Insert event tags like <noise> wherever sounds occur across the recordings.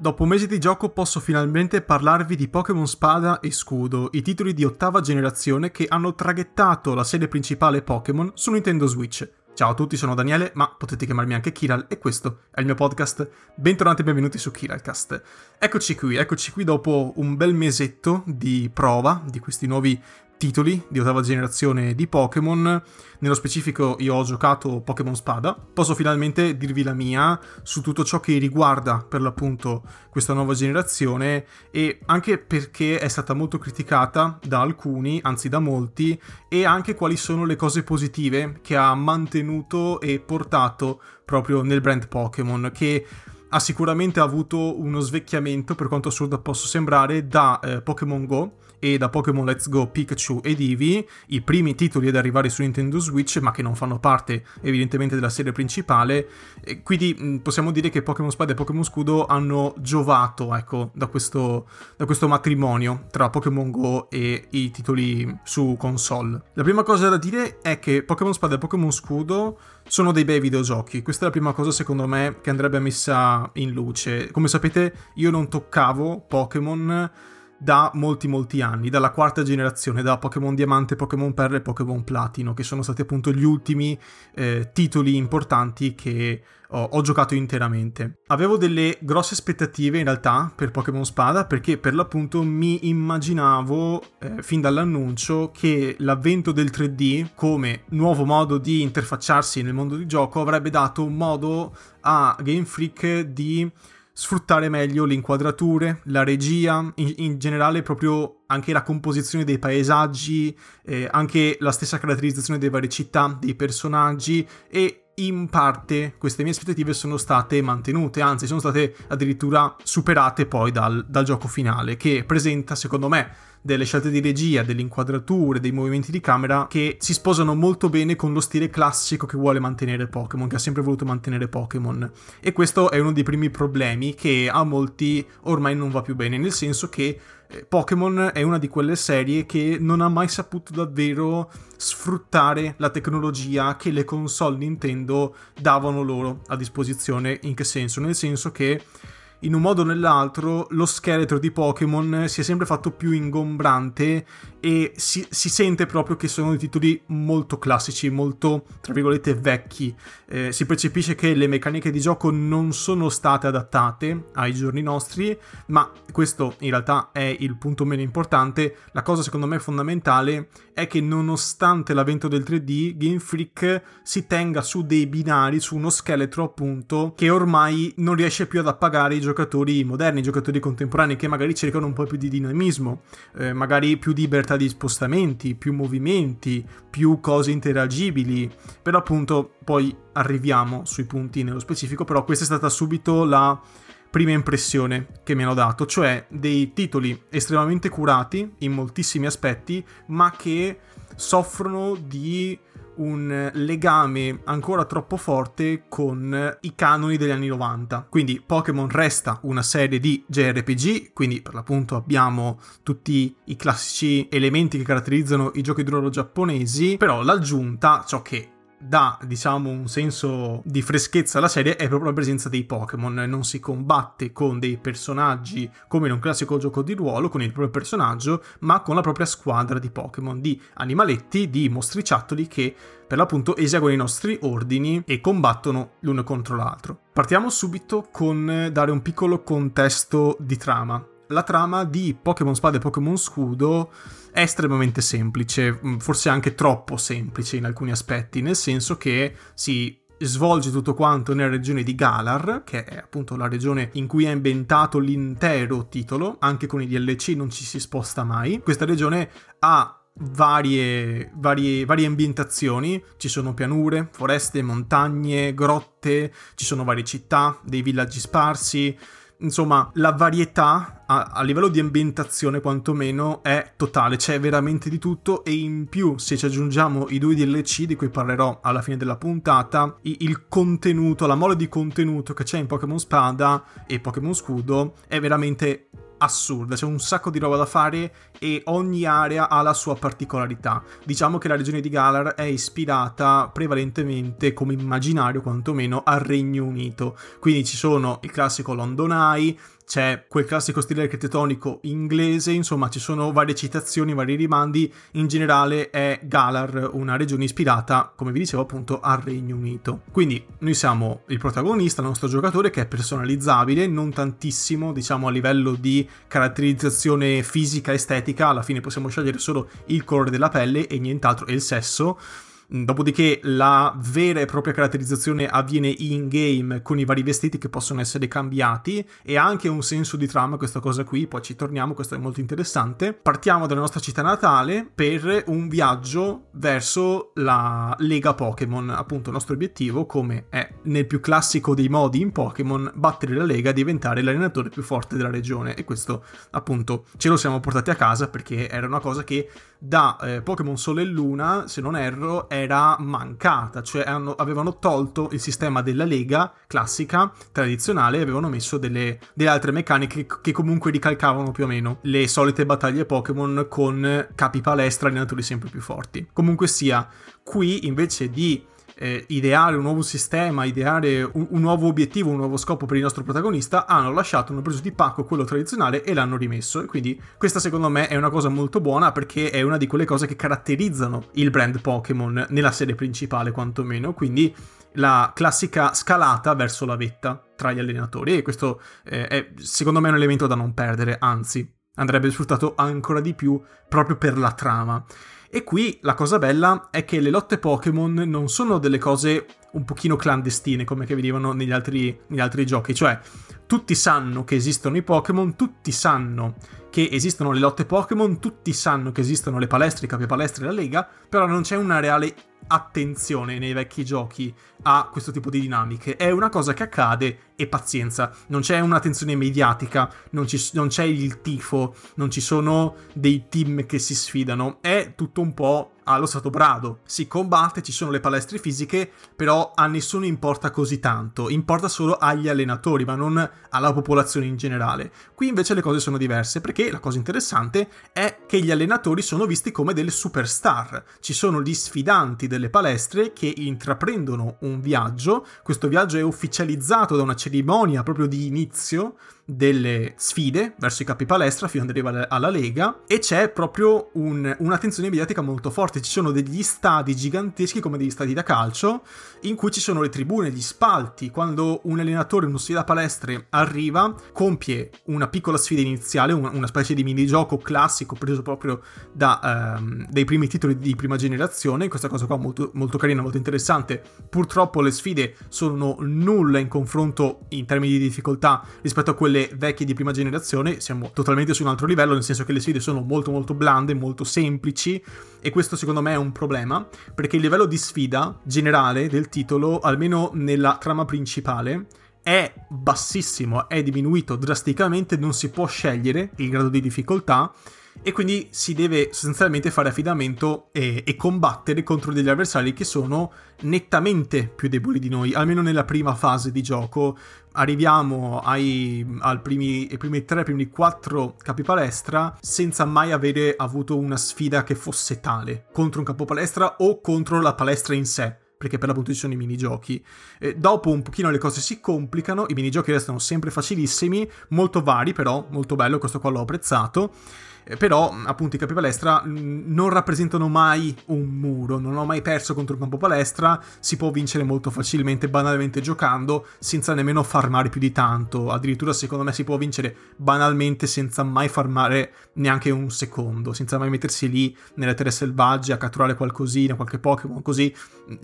Dopo mesi di gioco posso finalmente parlarvi di Pokémon Spada e Scudo, i titoli di ottava generazione che hanno traghettato la serie principale Pokémon su Nintendo Switch. Ciao a tutti, sono Daniele, ma potete chiamarmi anche Kiral e questo è il mio podcast. Bentornati e benvenuti su Kiralcast. Eccoci qui, eccoci qui dopo un bel mesetto di prova di questi nuovi titoli di ottava generazione di Pokémon. Nello specifico io ho giocato Pokémon Spada. Posso finalmente dirvi la mia su tutto ciò che riguarda per l'appunto questa nuova generazione e anche perché è stata molto criticata da alcuni, anzi da molti, e anche quali sono le cose positive che ha mantenuto e portato proprio nel brand Pokémon che ha sicuramente avuto uno svecchiamento, per quanto assurdo possa sembrare, da eh, Pokémon Go e da Pokémon Let's Go Pikachu ed Eevee, i primi titoli ad arrivare su Nintendo Switch, ma che non fanno parte evidentemente della serie principale. E quindi mh, possiamo dire che Pokémon Spada e Pokémon Scudo hanno giovato, ecco, da questo, da questo matrimonio tra Pokémon Go e i titoli su console. La prima cosa da dire è che Pokémon Spada e Pokémon Scudo sono dei bei videogiochi. Questa è la prima cosa secondo me che andrebbe messa in luce. Come sapete, io non toccavo Pokémon da molti molti anni, dalla quarta generazione, da Pokémon Diamante, Pokémon Perla e Pokémon Platino, che sono stati appunto gli ultimi eh, titoli importanti che ho, ho, giocato interamente. Avevo delle grosse aspettative in realtà per Pokémon Spada, perché per l'appunto mi immaginavo eh, fin dall'annuncio che l'avvento del 3D come nuovo modo di interfacciarsi nel mondo di gioco avrebbe dato modo a Game Freak di sfruttare meglio le inquadrature, la regia, in, in generale proprio anche la composizione dei paesaggi, eh, anche la stessa caratterizzazione delle varie città, dei personaggi e in parte queste mie aspettative sono state mantenute, anzi sono state addirittura superate poi dal, dal gioco finale che presenta secondo me delle scelte di regia, delle inquadrature, dei movimenti di camera che si sposano molto bene con lo stile classico che vuole mantenere Pokémon, che ha sempre voluto mantenere Pokémon. E questo è uno dei primi problemi che a molti ormai non va più bene, nel senso che Pokémon è una di quelle serie che non ha mai saputo davvero sfruttare la tecnologia che le console Nintendo davano loro a disposizione. In che senso? Nel senso che in un modo o nell'altro lo scheletro di Pokémon si è sempre fatto più ingombrante e si, si, sente proprio che sono dei titoli molto classici, molto, tra virgolette, vecchi. Eh, si percepisce che le meccaniche di gioco non sono state adattate ai giorni nostri, ma questo in realtà è il punto meno importante. La cosa secondo me fondamentale è che nonostante l'avvento del 3D, Game Freak si tenga su dei binari, su uno scheletro appunto, che ormai non riesce più ad appagare i giocatori moderni, giocatori contemporanei, che magari cercano un po' più di dinamismo, eh, magari più libertà di spostamenti, più movimenti, più cose interagibili, però appunto poi arriviamo sui punti nello specifico, però questa è stata subito la prima impressione che mi hanno dato, cioè dei titoli estremamente curati in moltissimi aspetti, ma che soffrono di un legame ancora troppo forte con i canoni degli anni 90. Quindi Pokémon resta una serie di JRPG, quindi per l'appunto abbiamo tutti i classici elementi che caratterizzano i giochi di ruolo giapponesi, però l'aggiunta, ciò che dà, diciamo, un senso di freschezza alla serie è proprio la presenza dei Pokémon. Non si combatte con dei personaggi come in un classico gioco di ruolo, con il proprio personaggio, ma con la propria squadra di Pokémon, di animaletti, di mostriciattoli che per l'appunto eseguono i nostri ordini e combattono l'uno contro l'altro. Partiamo subito con dare un piccolo contesto di trama la trama di Pokémon Spada e Pokémon Scudo è estremamente semplice, mm, forse anche troppo semplice in alcuni aspetti, nel senso che si svolge tutto quanto nella regione di Galar, che è appunto la regione in cui è ambientato l'intero titolo, anche con i DLC non ci si sposta mai. Questa regione ha Varie, varie, varie, ambientazioni, ci sono pianure, foreste, montagne, grotte, ci sono varie città, dei villaggi sparsi, insomma, la varietà a, a, livello di ambientazione quantomeno è totale, c'è veramente di tutto. E in più se ci aggiungiamo i due DLC di cui parlerò alla fine della puntata, il, contenuto, la mole di contenuto che c'è in Pokémon Spada e Pokémon Scudo è veramente assurda, c'è un sacco di roba da fare e ogni area ha la sua particolarità. Diciamo che la regione di Galar è ispirata prevalentemente, come immaginario quantomeno, al Regno Unito. Quindi ci sono il classico London Eye, c'è quel classico stile architettonico inglese, insomma ci sono varie citazioni, vari rimandi, in generale è Galar una regione ispirata, come vi dicevo appunto, al Regno Unito. Quindi noi siamo il protagonista, il nostro giocatore che è personalizzabile, non tantissimo diciamo a livello di caratterizzazione fisica, estetica, alla fine possiamo scegliere solo il colore della pelle e nient'altro, e il sesso dopodiché la vera e propria caratterizzazione avviene in game con i vari vestiti che possono essere cambiati e ha anche un senso di trama questa cosa qui, poi ci torniamo, questo è molto interessante. Partiamo dalla nostra città natale per un viaggio verso la Lega Pokémon, appunto il nostro obiettivo come è nel più classico dei modi in Pokémon battere la Lega e diventare l'allenatore più forte della regione e questo appunto ce lo siamo portati a casa perché era una cosa che da eh, Pokémon Sole e Luna, se non erro, era mancata, cioè hanno, avevano tolto il sistema della lega classica, tradizionale, e avevano messo delle, delle altre meccaniche che comunque ricalcavano più o meno le solite battaglie Pokémon con capi palestra, allenatori sempre più forti. Comunque sia, qui invece di eh, ideare un nuovo sistema, ideare un, un, nuovo obiettivo, un nuovo scopo per il nostro protagonista, hanno lasciato, hanno preso di pacco quello tradizionale e l'hanno rimesso. E quindi questa secondo me è una cosa molto buona perché è una di quelle cose che caratterizzano il brand Pokémon nella serie principale quantomeno. Quindi la classica scalata verso la vetta tra gli allenatori e questo eh, è secondo me un elemento da non perdere, anzi andrebbe sfruttato ancora di più proprio per la trama. E qui la cosa bella è che le lotte Pokémon non sono delle cose un pochino clandestine come che vedevano negli altri, negli altri giochi, cioè tutti sanno che esistono i Pokémon, tutti sanno che esistono le lotte Pokémon, tutti sanno che esistono le palestre, i capi palestre e la lega, però non c'è una reale attenzione nei vecchi giochi a questo tipo di dinamiche. È una cosa che accade e pazienza. Non c'è un'attenzione mediatica, non, ci, non c'è il tifo, non ci sono dei team che si sfidano. È tutto un po' allo stato brado. Si combatte, ci sono le palestre fisiche, però a nessuno importa così tanto. Importa solo agli allenatori, ma non alla popolazione in generale. Qui invece le cose sono diverse, perché la cosa interessante è che gli allenatori sono visti come delle superstar. Ci sono gli sfidanti delle palestre che intraprendono un viaggio. Questo viaggio è ufficializzato da una cerimonia proprio di inizio delle sfide verso i capi palestra fino ad arrivare alla Lega e c'è proprio un, un'attenzione mediatica molto forte. Ci sono degli stadi giganteschi come degli stadi da calcio in cui ci sono le tribune, gli spalti. Quando un allenatore, uno sfida palestre arriva, compie una piccola sfida iniziale, una, specie di minigioco classico preso proprio da, um, dai primi titoli di prima generazione. Questa cosa qua molto, molto carina, molto interessante. Purtroppo le sfide sono nulla in confronto in termini di difficoltà rispetto a quelle quelle vecchie di prima generazione siamo totalmente su un altro livello, nel senso che le sfide sono molto molto blande, molto semplici e questo secondo me è un problema perché il livello di sfida generale del titolo, almeno nella trama principale, è bassissimo, è diminuito drasticamente, non si può scegliere il grado di difficoltà e quindi si deve sostanzialmente fare affidamento e, e, combattere contro degli avversari che sono nettamente più deboli di noi, almeno nella prima fase di gioco. Arriviamo ai, primi, ai primi tre, ai primi quattro capi palestra senza mai avere avuto una sfida che fosse tale contro un capo palestra o contro la palestra in sé perché per l'appunto ci sono i minigiochi. Eh, dopo un pochino le cose si complicano, i minigiochi restano sempre facilissimi, molto vari però, molto bello, questo qua l'ho apprezzato. Eh, però appunto i capi palestra non rappresentano mai un muro, non ho mai perso contro un campo palestra, si può vincere molto facilmente, banalmente giocando, senza nemmeno farmare più di tanto, addirittura secondo me si può vincere banalmente senza mai farmare neanche un secondo, senza mai mettersi lì nelle terre selvagge a catturare qualcosina, qualche Pokémon, così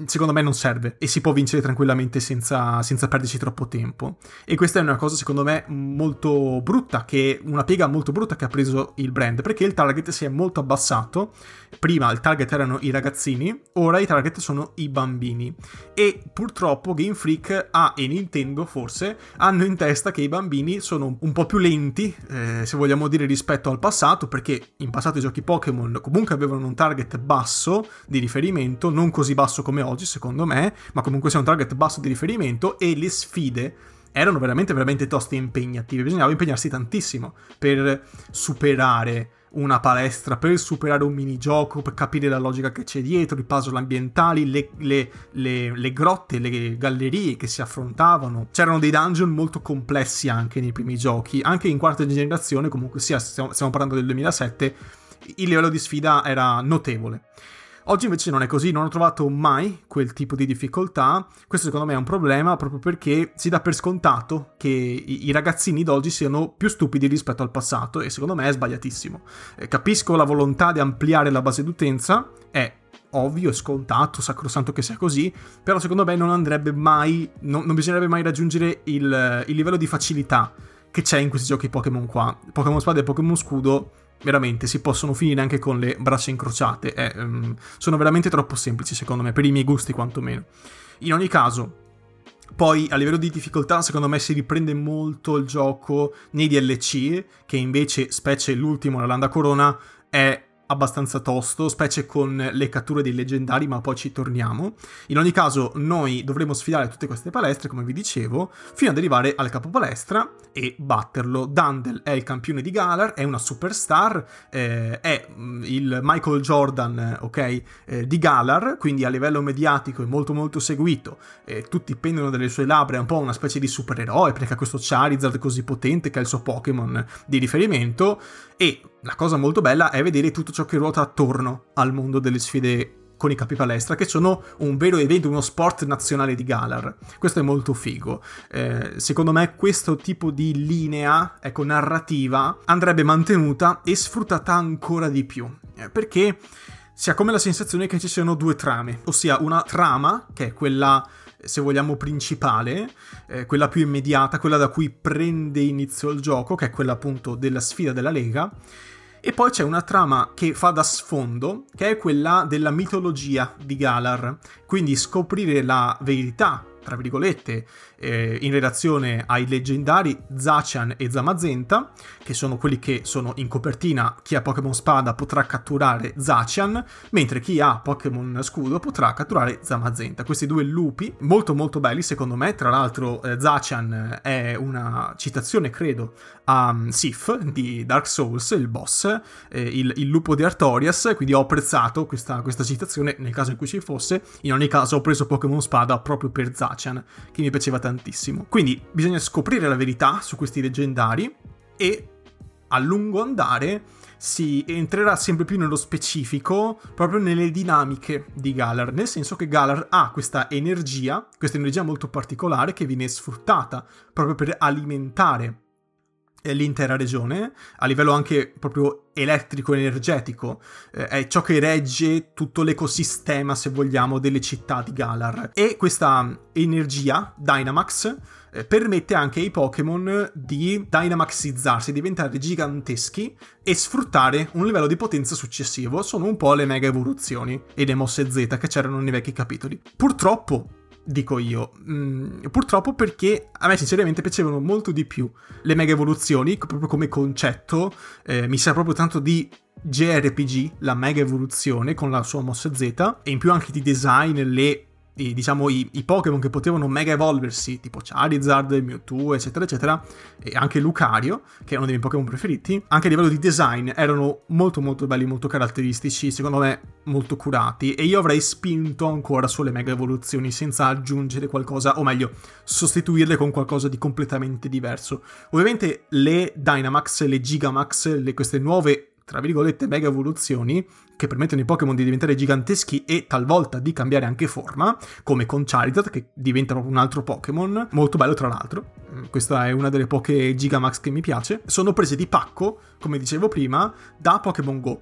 secondo me non serve e si può vincere tranquillamente senza, senza perderci troppo tempo. E questa è una cosa secondo me molto brutta, che una piega molto brutta che ha preso il brand brand perché il target si è molto abbassato. Prima il target erano i ragazzini, ora i target sono i bambini. E purtroppo Game Freak ha, e Nintendo forse, hanno in testa che i bambini sono un po' più lenti, eh, se vogliamo dire, rispetto al passato, perché in passato i giochi Pokémon comunque avevano un target basso di riferimento, non così basso come oggi secondo me, ma comunque sia un target basso di riferimento e le sfide erano veramente, veramente toste e impegnative. Bisognava impegnarsi tantissimo per superare una palestra per superare un minigioco, per capire la logica che c'è dietro, i puzzle ambientali, le, le, le, le grotte, le gallerie che si affrontavano. C'erano dei dungeon molto complessi anche nei primi giochi, anche in quarta generazione, comunque sia, stiamo, stiamo parlando del 2007, il livello di sfida era notevole. Oggi invece non è così, non ho trovato mai quel tipo di difficoltà. Questo secondo me è un problema proprio perché si dà per scontato che i, ragazzini d'oggi siano più stupidi rispetto al passato e secondo me è sbagliatissimo. Eh, capisco la volontà di ampliare la base d'utenza, è ovvio, scontato, sacrosanto che sia così, però secondo me non andrebbe mai, non, non bisognerebbe mai raggiungere il, il livello di facilità che c'è in questi giochi Pokémon qua. Pokémon Spada e Pokémon Scudo veramente si possono finire anche con le braccia incrociate. Eh, um, sono veramente troppo semplici, secondo me, per i miei gusti quantomeno. In ogni caso, poi a livello di difficoltà, secondo me si riprende molto il gioco nei DLC, che invece, specie l'ultimo, la Landa Corona, è abbastanza tosto, specie con le catture dei leggendari, ma poi ci torniamo. In ogni caso, noi dovremo sfidare tutte queste palestre, come vi dicevo, fino ad arrivare al capo palestra e batterlo. Dandel è il campione di Galar, è una superstar, eh, è mm, il Michael Jordan, ok, eh, di Galar, quindi a livello mediatico è molto molto seguito, eh, tutti pendono dalle sue labbra, è un po' una specie di supereroe, perché ha questo Charizard così potente che è il suo Pokémon di riferimento, e la cosa molto bella è vedere tutto ciò che ruota attorno al mondo delle sfide con i capi palestra, che sono un vero evento, uno sport nazionale di Galar. Questo è molto figo. Eh, secondo me questo tipo di linea, ecco, narrativa, andrebbe mantenuta e sfruttata ancora di più. Eh, perché si ha come la sensazione che ci siano due trame, ossia una trama, che è quella se vogliamo, principale, eh, quella più immediata, quella da cui prende inizio il gioco, che è quella appunto della sfida della Lega. E poi c'è una trama che fa da sfondo, che è quella della mitologia di Galar. Quindi scoprire la verità tra virgolette, eh, in relazione ai leggendari Zacian e Zamazenta, che sono quelli che sono in copertina. Chi ha Pokémon Spada potrà catturare Zacian, mentre chi ha Pokémon Scudo potrà catturare Zamazenta. Questi due lupi, molto molto belli secondo me. Tra l'altro, eh, Zacian è una citazione, credo, a um, Sif di Dark Souls, il boss, eh, il, il, lupo di Artorias. Quindi ho apprezzato questa, questa citazione nel caso in cui ci fosse. In ogni caso, ho preso Pokémon Spada proprio per Zacian che mi piaceva tantissimo. Quindi bisogna scoprire la verità su questi leggendari e a lungo andare si entrerà sempre più nello specifico proprio nelle dinamiche di Galar, nel senso che Galar ha questa energia, questa energia molto particolare che viene sfruttata proprio per alimentare l'intera regione, a livello anche proprio elettrico-energetico, eh, è ciò che regge tutto l'ecosistema, se vogliamo, delle città di Galar. E questa energia, Dynamax, eh, permette anche ai Pokémon di Dynamaxizzarsi, diventare giganteschi e sfruttare un livello di potenza successivo. Sono un po' le mega evoluzioni e le mosse Z che c'erano nei vecchi capitoli. Purtroppo, dico io. Mm, purtroppo perché a me sinceramente piacevano molto di più le mega evoluzioni, proprio come concetto, eh, mi sa proprio tanto di JRPG, la mega evoluzione con la sua mossa Z, e in più anche di design, le i, diciamo, i, i, Pokémon che potevano mega evolversi, tipo Charizard, Mewtwo, eccetera, eccetera, e anche Lucario, che è uno dei miei Pokémon preferiti, anche a livello di design erano molto molto belli, molto caratteristici, secondo me molto curati, e io avrei spinto ancora sulle mega evoluzioni senza aggiungere qualcosa, o meglio, sostituirle con qualcosa di completamente diverso. Ovviamente le Dynamax, le Gigamax, le, queste nuove tra virgolette, mega evoluzioni che permettono ai Pokémon di diventare giganteschi e talvolta di cambiare anche forma, come con Charizard che diventa proprio un altro Pokémon, molto bello tra l'altro. Mm, questa è una delle poche Gigamax che mi piace. Sono prese di pacco, come dicevo prima, da Pokémon Go.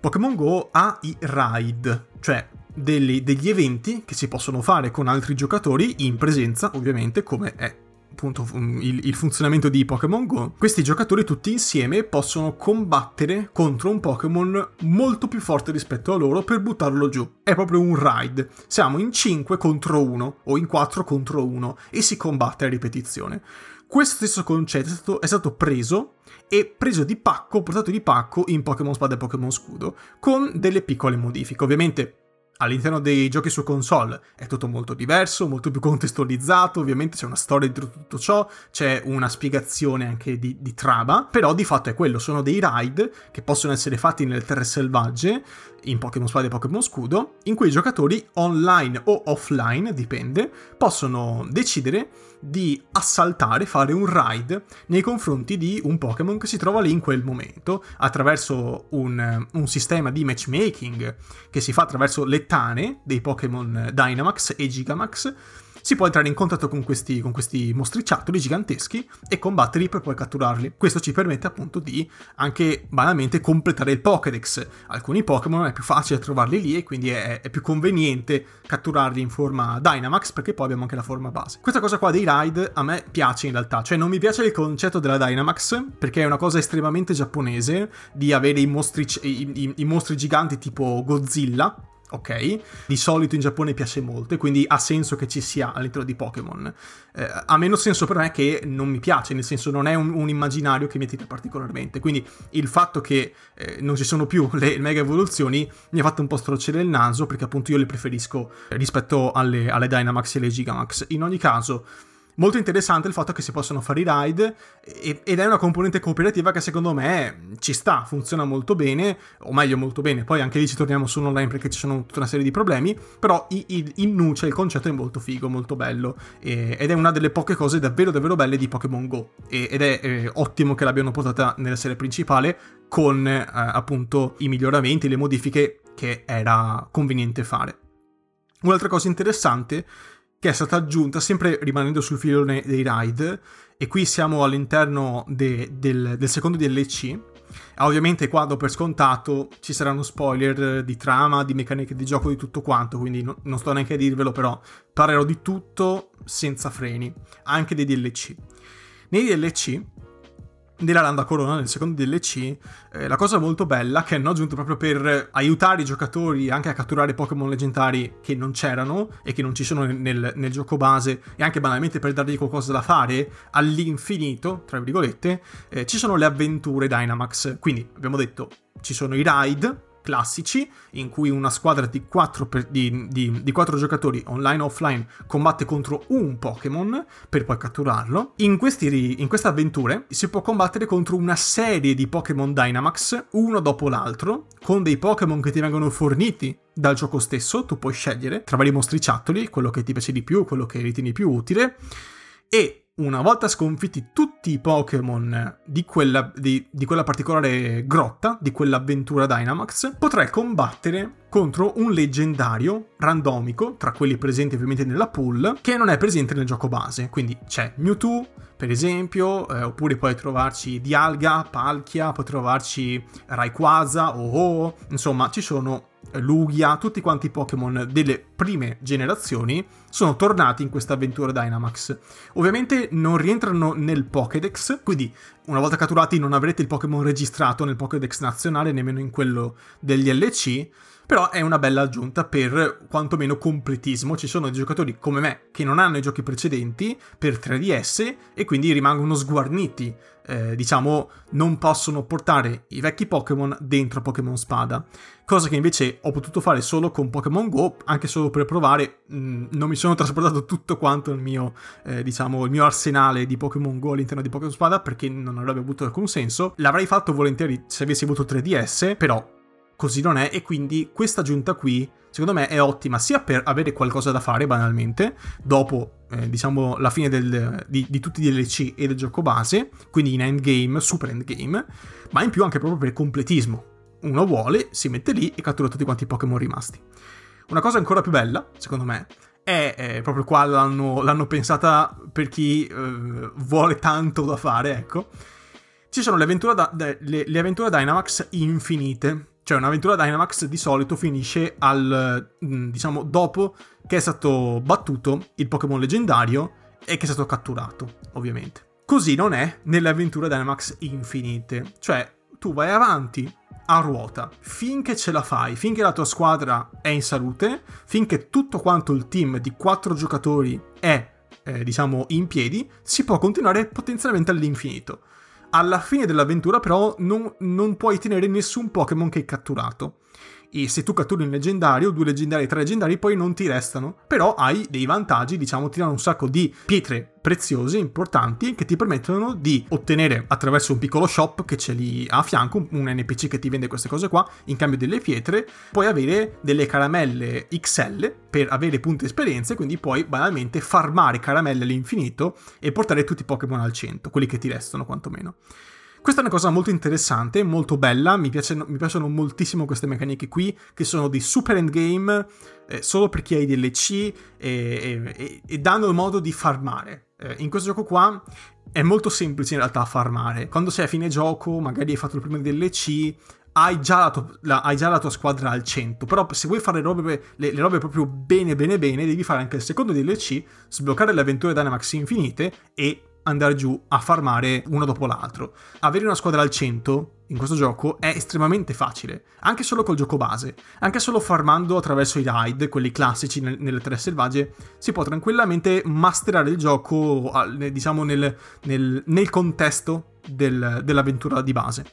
Pokémon Go ha i raid, cioè degli, degli eventi che si possono fare con altri giocatori in presenza, ovviamente, come è appunto il, il, funzionamento di Pokémon Go, questi giocatori tutti insieme possono combattere contro un Pokémon molto più forte rispetto a loro per buttarlo giù. È proprio un raid. Siamo in 5 contro 1 o in 4 contro 1 e si combatte a ripetizione. Questo stesso concetto è stato, è stato preso e preso di pacco, portato di pacco in Pokémon Spada e Pokémon Scudo, con delle piccole modifiche. Ovviamente all'interno dei giochi su console. È tutto molto diverso, molto più contestualizzato, ovviamente c'è una storia dietro tutto ciò, c'è una spiegazione anche di, di trama, però di fatto è quello, sono dei ride che possono essere fatti nelle terre selvagge, in Pokémon Spada e Pokémon Scudo, in cui i giocatori online o offline, dipende, possono decidere di assaltare, fare un ride nei confronti di un Pokémon che si trova lì in quel momento, attraverso un, un sistema di matchmaking che si fa attraverso le tane dei Pokémon Dynamax e Gigamax si può entrare in contatto con questi, con questi mostriciattoli giganteschi e combatterli per poi catturarli. Questo ci permette appunto di anche banalmente completare il Pokédex. Alcuni Pokémon è più facile trovarli lì e quindi è, è, più conveniente catturarli in forma Dynamax perché poi abbiamo anche la forma base. Questa cosa qua dei ride a me piace in realtà, cioè non mi piace il concetto della Dynamax perché è una cosa estremamente giapponese di avere i mostri, i, i, i mostri giganti tipo Godzilla ok? Di solito in Giappone piace molto e quindi ha senso che ci sia all'interno di Pokémon. Eh, ha meno senso per me che non mi piace, nel senso non è un, un immaginario che mi attira particolarmente. Quindi il fatto che eh, non ci sono più le mega evoluzioni mi ha fatto un po' storcere il naso perché appunto io le preferisco rispetto alle, alle Dynamax e alle Gigamax. In ogni caso Molto interessante il fatto che si possono fare i ride ed è una componente cooperativa che secondo me ci sta, funziona molto bene, o meglio molto bene, poi anche lì ci torniamo su online perché ci sono tutta una serie di problemi, però in nuce il concetto è molto figo, molto bello ed è una delle poche cose davvero davvero belle di Pokémon Go ed è eh, ottimo che l'abbiano portata nella serie principale con eh, appunto i miglioramenti, le modifiche che era conveniente fare. Un'altra cosa interessante che è stata aggiunta sempre rimanendo sul filone dei ride, e qui siamo all'interno de, del, del, secondo DLC. Ovviamente qua do per scontato ci saranno spoiler di trama, di meccaniche di gioco, di tutto quanto, quindi no, non sto neanche a dirvelo, però parlerò di tutto senza freni, anche dei DLC. Nei DLC della Landa Corona nel secondo DLC, eh, la cosa molto bella che hanno aggiunto proprio per aiutare i giocatori anche a catturare Pokémon leggendari che non c'erano e che non ci sono nel, nel, gioco base e anche banalmente per dargli qualcosa da fare all'infinito, tra virgolette, eh, ci sono le avventure Dynamax. Quindi abbiamo detto ci sono i ride classici in cui una squadra di 4, per, di, di, di 4 giocatori online o offline combatte contro un Pokémon per poi catturarlo. In, questi, in queste avventure si può combattere contro una serie di Pokémon Dynamax, uno dopo l'altro, con dei Pokémon che ti vengono forniti dal gioco stesso, tu puoi scegliere tra vari mostriciattoli quello che ti piace di più, quello che ritieni più utile, e una volta sconfitti tutti i Pokémon di quella, di, di quella, particolare grotta, di quell'avventura Dynamax, potrai combattere contro un leggendario randomico, tra quelli presenti ovviamente nella pool, che non è presente nel gioco base. Quindi c'è Mewtwo, per esempio, eh, oppure puoi trovarci Dialga, Palkia, puoi trovarci Rayquaza, Oh-Oh, insomma ci sono Lugia, tutti quanti i Pokémon delle prime generazioni sono tornati in questa avventura Dynamax. Ovviamente non rientrano nel Pokédex, quindi una volta catturati non avrete il Pokémon registrato nel Pokédex nazionale, nemmeno in quello degli LC, però è una bella aggiunta per quantomeno completismo. Ci sono dei giocatori come me che non hanno i giochi precedenti per 3DS e quindi rimangono sguarniti. Eh, diciamo, non possono portare i vecchi Pokémon dentro Pokémon Spada. Cosa che invece ho potuto fare solo con Pokémon Go, anche solo per provare. Mh, mm, non mi sono trasportato tutto quanto il mio, eh, diciamo, il mio arsenale di Pokémon Go all'interno di Pokémon Spada perché non avrebbe avuto alcun senso. L'avrei fatto volentieri se avessi avuto 3DS, però così non è e quindi questa aggiunta qui secondo me è ottima sia per avere qualcosa da fare banalmente dopo eh, diciamo la fine del, di, di, tutti i DLC e del gioco base quindi in endgame, super endgame ma in più anche proprio per completismo. Uno vuole, si mette lì e cattura tutti quanti i Pokémon rimasti. Una cosa ancora più bella secondo me è eh, proprio qua l'hanno, l'hanno, pensata per chi eh, vuole tanto da fare ecco. Ci sono le avventure, da, le, le avventure Dynamax infinite cioè un'avventura Dynamax di solito finisce al, mm, diciamo, dopo che è stato battuto il Pokémon leggendario e che è stato catturato, ovviamente. Così non è nelle avventure Dynamax infinite. Cioè, tu vai avanti a ruota finché ce la fai, finché la tua squadra è in salute, finché tutto quanto il team di quattro giocatori è, eh, diciamo, in piedi, si può continuare potenzialmente all'infinito. Alla fine dell'avventura però non, non puoi tenere nessun Pokémon che hai catturato. E se tu catturi un leggendario, due leggendari, tre leggendari, poi non ti restano. Però hai dei vantaggi, diciamo, ti danno un sacco di pietre preziose, importanti, che ti permettono di ottenere attraverso un piccolo shop che c'è lì a fianco, un NPC che ti vende queste cose qua, in cambio delle pietre, puoi avere delle caramelle XL per avere punti esperienza, quindi puoi banalmente farmare caramelle all'infinito e portare tutti i Pokémon al 100, quelli che ti restano quantomeno. Questa è una cosa molto interessante, molto bella, mi piacciono, mi piacciono moltissimo queste meccaniche qui, che sono di super endgame, eh, solo per chi ha i DLC e, e, e, danno modo di farmare. Eh, in questo gioco qua è molto semplice in realtà farmare. Quando sei a fine gioco, magari hai fatto il primo DLC, hai già, la tua, la, hai già la tua squadra al 100. Però se vuoi fare le robe, le, le robe, proprio bene bene bene, devi fare anche il secondo DLC, sbloccare le avventure Dynamax infinite e andare giù a farmare uno dopo l'altro. Avere una squadra al 100 in questo gioco è estremamente facile, anche solo col gioco base, anche solo farmando attraverso i raid, quelli classici nelle tre selvagge, si può tranquillamente masterare il gioco, diciamo, nel, nel, nel contesto del, dell'avventura di base.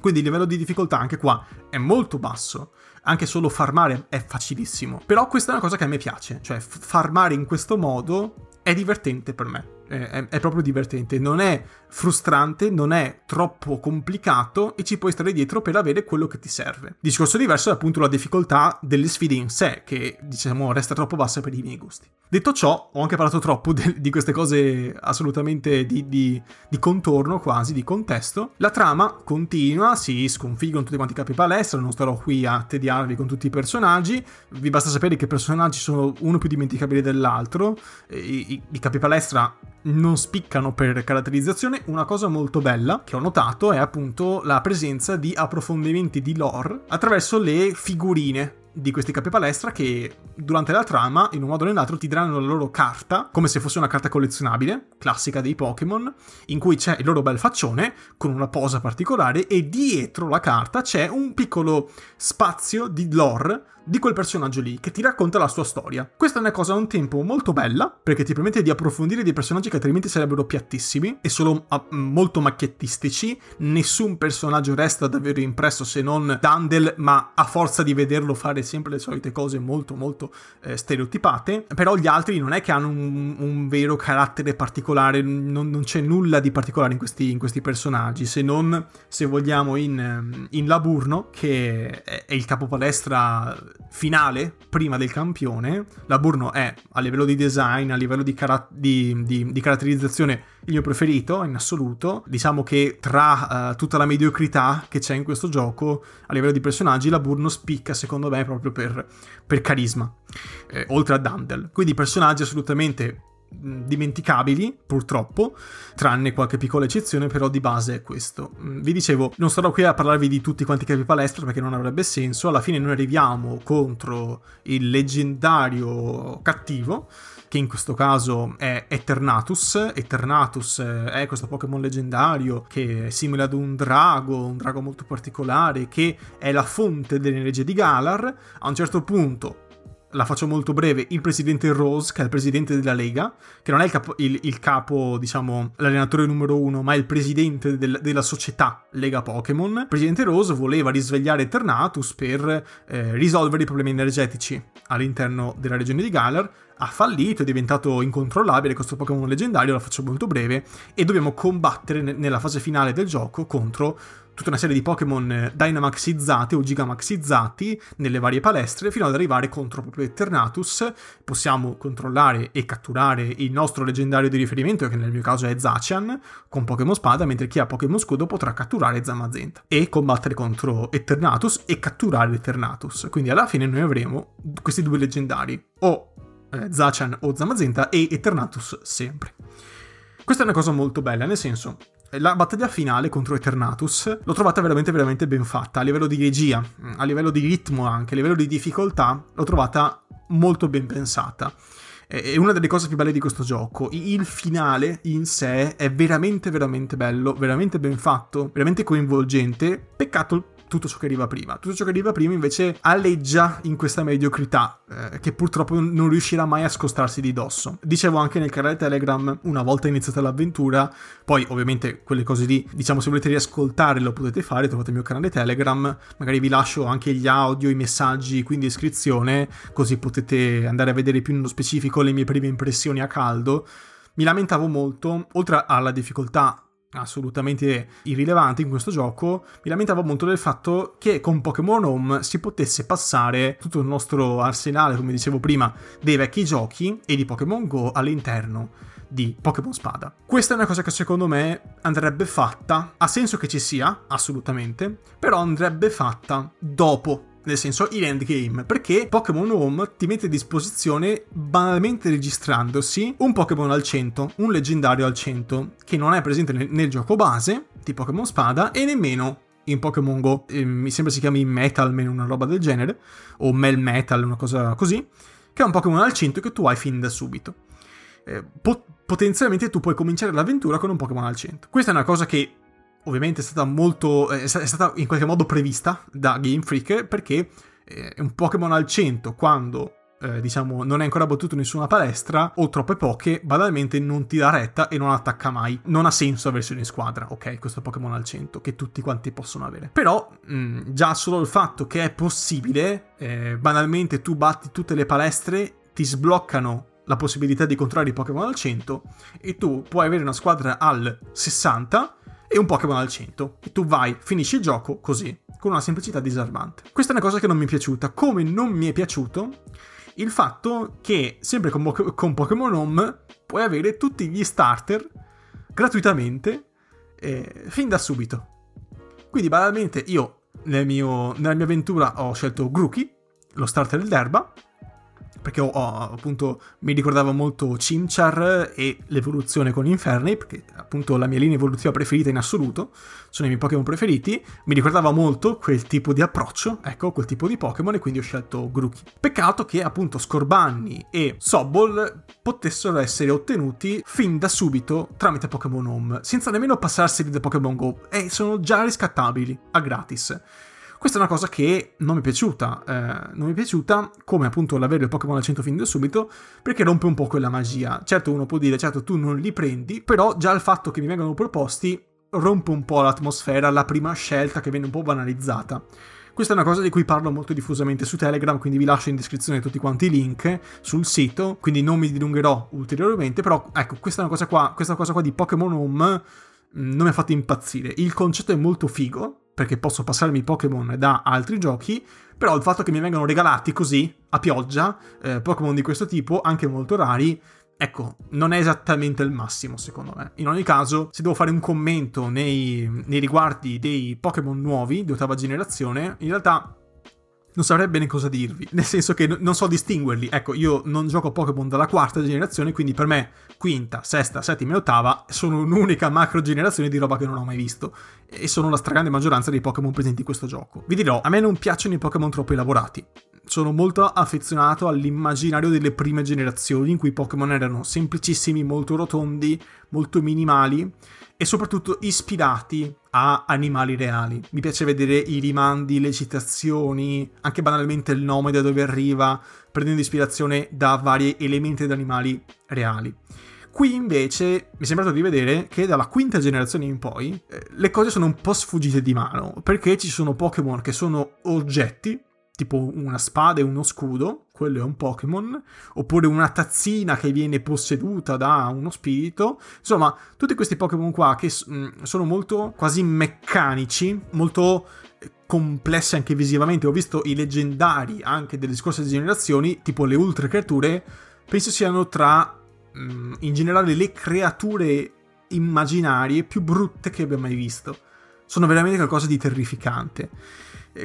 Quindi il livello di difficoltà anche qua è molto basso, anche solo farmare è facilissimo. Però questa è una cosa che a me piace, cioè farmare in questo modo è divertente per me è, è, proprio divertente, non è frustrante, non è troppo complicato e ci puoi stare dietro per avere quello che ti serve. Discorso diverso è appunto la difficoltà delle sfide in sé, che diciamo resta troppo bassa per i miei gusti. Detto ciò, ho anche parlato troppo de- di queste cose assolutamente di, di, di, contorno, quasi di contesto. La trama continua, si sconfiggono tutti quanti i capi palestra, non starò qui a tediarvi con tutti i personaggi, vi basta sapere che i personaggi sono uno più dimenticabile dell'altro, i, i, i capi palestra non spiccano per caratterizzazione. Una cosa molto bella che ho notato è appunto la presenza di approfondimenti di lore attraverso le figurine di questi capi palestra che durante la trama, in un modo o nell'altro, ti daranno la loro carta, come se fosse una carta collezionabile, classica dei Pokémon, in cui c'è il loro bel faccione, con una posa particolare, e dietro la carta c'è un piccolo spazio di lore di quel personaggio lì che ti racconta la sua storia. Questa è una cosa a un tempo molto bella perché ti permette di approfondire dei personaggi che altrimenti sarebbero piattissimi e solo a, molto macchiettistici. Nessun personaggio resta davvero impresso se non Dandel, ma a forza di vederlo fare sempre le solite cose molto molto eh, stereotipate. Però gli altri non è che hanno un, un vero carattere particolare, non, non, c'è nulla di particolare in questi, in questi personaggi, se non se vogliamo in, in Laburno, che è, il capo palestra finale, prima del campione, la Burno è a livello di design, a livello di, cara- di, di, di caratterizzazione il mio preferito in assoluto. Diciamo che tra uh, tutta la mediocrità che c'è in questo gioco, a livello di personaggi, la Burno spicca secondo me proprio per, per carisma, eh, oltre a Dandel. Quindi personaggi assolutamente dimenticabili, purtroppo, tranne qualche piccola eccezione, però di base è questo. Vi dicevo, non starò qui a parlarvi di tutti quanti i capi palestra perché non avrebbe senso, alla fine noi arriviamo contro il leggendario cattivo, che in questo caso è Eternatus. Eternatus è questo Pokémon leggendario che è simile ad un drago, un drago molto particolare, che è la fonte dell'energia di Galar. A un certo punto la faccio molto breve, il presidente Rose, che è il presidente della Lega, che non è il capo, il, il capo diciamo, l'allenatore numero uno, ma è il presidente del, della società Lega Pokémon. Il presidente Rose voleva risvegliare Eternatus per eh, risolvere i problemi energetici all'interno della regione di Galar. Ha fallito, è diventato incontrollabile questo Pokémon leggendario, la faccio molto breve, e dobbiamo combattere ne- nella fase finale del gioco contro tutta una serie di Pokémon eh, Dynamaxizzati o Gigamaxizzati nelle varie palestre fino ad arrivare contro proprio Eternatus. Possiamo controllare e catturare il nostro leggendario di riferimento, che nel mio caso è Zacian, con Pokémon Spada, mentre chi ha Pokémon Scudo potrà catturare Zamazenta e combattere contro Eternatus e catturare Eternatus. Quindi alla fine noi avremo questi due leggendari, o eh, Zacian o Zamazenta e Eternatus sempre. Questa è una cosa molto bella, nel senso, la battaglia finale contro Eternatus l'ho trovata veramente veramente ben fatta, a livello di regia, a livello di ritmo anche, a livello di difficoltà, l'ho trovata molto ben pensata. È una delle cose più belle di questo gioco. Il finale in sé è veramente veramente bello, veramente ben fatto, veramente coinvolgente. Peccato tutto ciò che arriva prima. Tutto ciò che arriva prima invece alleggia in questa mediocrità eh, che purtroppo non riuscirà mai a scostarsi di dosso. Dicevo anche nel canale Telegram, una volta iniziata l'avventura, poi ovviamente quelle cose lì, diciamo se volete riascoltare lo potete fare, trovate il mio canale Telegram, magari vi lascio anche gli audio, i messaggi, quindi iscrizione, così potete andare a vedere più nello specifico le mie prime impressioni a caldo. Mi lamentavo molto, oltre alla difficoltà assolutamente irrilevante in questo gioco, mi lamentavo molto del fatto che con Pokémon Home si potesse passare tutto il nostro arsenale, come dicevo prima, dei vecchi giochi e di Pokémon Go all'interno di Pokémon Spada. Questa è una cosa che secondo me andrebbe fatta, ha senso che ci sia, assolutamente, però andrebbe fatta dopo nel senso in endgame, perché Pokémon Home ti mette a disposizione, banalmente registrandosi, un Pokémon al 100, un leggendario al 100, che non è presente nel, nel gioco base di Pokémon Spada e nemmeno in Pokémon Go, eh, mi sembra si chiami Metalman, una roba del genere, o Mel Metal, una cosa così, che è un Pokémon al 100 che tu hai fin da subito. Eh, pot- potenzialmente tu puoi cominciare l'avventura con un Pokémon al 100. Questa è una cosa che ovviamente è stata molto. è stata in qualche modo prevista da Game Freak perché è un Pokémon al 100 quando. Eh, diciamo, non è ancora battuto nessuna palestra o troppe poche, banalmente non ti dà retta e non attacca mai. Non ha senso aversione in squadra, ok? Questo Pokémon al 100 che tutti quanti possono avere. Però, mh, già solo il fatto che è possibile, eh, banalmente tu batti tutte le palestre, ti sbloccano la possibilità di controllare i Pokémon al 100 e tu puoi avere una squadra al 60 e un Pokémon al 100. E tu vai, finisci il gioco così, con una semplicità disarmante. Questa è una cosa che non mi è piaciuta, come non mi è piaciuto il fatto che, sempre con, con Pokémon Home, puoi avere tutti gli starter gratuitamente eh, fin da subito. Quindi, banalmente, io nel mio, nella mia avventura ho scelto Grookey, lo starter del Derba, perché ho, ho, appunto mi ricordava molto Chimchar e l'evoluzione con Inferni, perché appunto la mia linea evolutiva preferita in assoluto, sono i miei Pokémon preferiti, mi ricordava molto quel tipo di approccio, ecco, quel tipo di Pokémon e quindi ho scelto Grookey. Peccato che appunto Scorbanni e Sobol potessero essere ottenuti fin da subito tramite Pokémon Home, senza nemmeno passarseli da Pokémon Go, e sono già riscattabili a gratis. Questa è una cosa che non mi è piaciuta, eh, non mi è piaciuta come appunto l'avere il Pokémon al 100 fin da subito, perché rompe un po' quella magia. Certo uno può dire, certo tu non li prendi, però già il fatto che mi vengano proposti rompe un po' l'atmosfera, la prima scelta che viene un po' banalizzata. Questa è una cosa di cui parlo molto diffusamente su Telegram, quindi vi lascio in descrizione tutti quanti i link sul sito, quindi non mi dilungherò ulteriormente, però ecco, questa è una cosa qua, questa cosa qua di Pokémon Home mm, non mi ha fatto impazzire. Il concetto è molto figo, perché posso passarmi Pokémon da altri giochi, però il fatto che mi vengano regalati così, a pioggia, eh, Pokémon di questo tipo, anche molto rari, ecco, non è esattamente il massimo secondo me. In ogni caso, se devo fare un commento nei, nei riguardi dei Pokémon nuovi di ottava generazione, in realtà non saprei bene cosa dirvi, nel senso che non so distinguerli. Ecco, io non gioco Pokémon dalla quarta generazione, quindi per me quinta, sesta, settima e ottava sono un'unica macro generazione di roba che non ho mai visto e sono la stragrande maggioranza dei Pokémon presenti in questo gioco. Vi dirò, a me non piacciono i Pokémon troppo elaborati. Sono molto affezionato all'immaginario delle prime generazioni in cui i Pokémon erano semplicissimi, molto rotondi, molto minimali e soprattutto ispirati a animali reali. Mi piace vedere i rimandi, le citazioni, anche banalmente il nome da dove arriva, prendendo ispirazione da vari elementi ed animali reali. Qui invece mi è sembrato di vedere che dalla quinta generazione in poi eh, le cose sono un po' sfuggite di mano, perché ci sono Pokémon che sono oggetti, tipo una spada e uno scudo, quello è un Pokémon, oppure una tazzina che viene posseduta da uno spirito. Insomma, tutti questi Pokémon qua che mm, sono molto quasi meccanici, molto eh, complessi anche visivamente. Ho visto i leggendari anche delle scorse generazioni, tipo le ultra creature, penso siano tra mm, in generale le creature immaginarie più brutte che abbia mai visto. Sono veramente qualcosa di terrificante.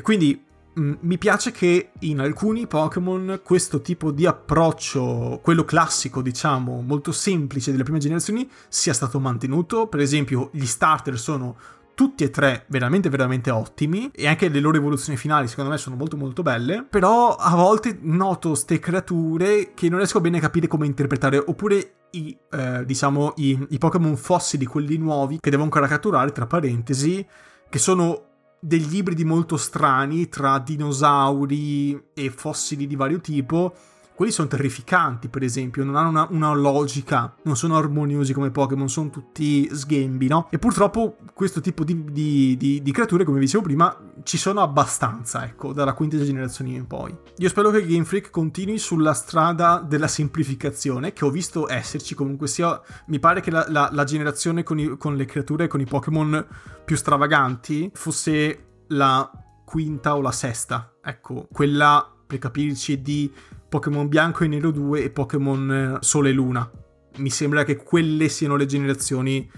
Quindi mi piace che in alcuni Pokémon questo tipo di approccio, quello classico, diciamo, molto semplice delle prime generazioni, sia stato mantenuto. Per esempio, gli starter sono tutti e tre veramente veramente ottimi e anche le loro evoluzioni finali secondo me sono molto molto belle però a volte noto ste creature che non riesco bene a capire come interpretare oppure i, eh, diciamo i, i Pokémon fossili quelli nuovi che devo ancora catturare tra parentesi che sono degli ibridi molto strani tra dinosauri e fossili di vario tipo quelli sono terrificanti, per esempio, non hanno una, una, logica, non sono armoniosi come Pokémon, sono tutti sghembi, no? E purtroppo questo tipo di, di, di, di, creature, come dicevo prima, ci sono abbastanza, ecco, dalla quinta generazione in poi. Io spero che Game Freak continui sulla strada della semplificazione, che ho visto esserci, comunque sia, mi pare che la, la, la generazione con, i, con le creature, con i Pokémon più stravaganti, fosse la quinta o la sesta, ecco, quella per capirci di Pokémon Bianco e Nero 2 e Pokémon eh, Sole e Luna. Mi sembra che quelle siano le generazioni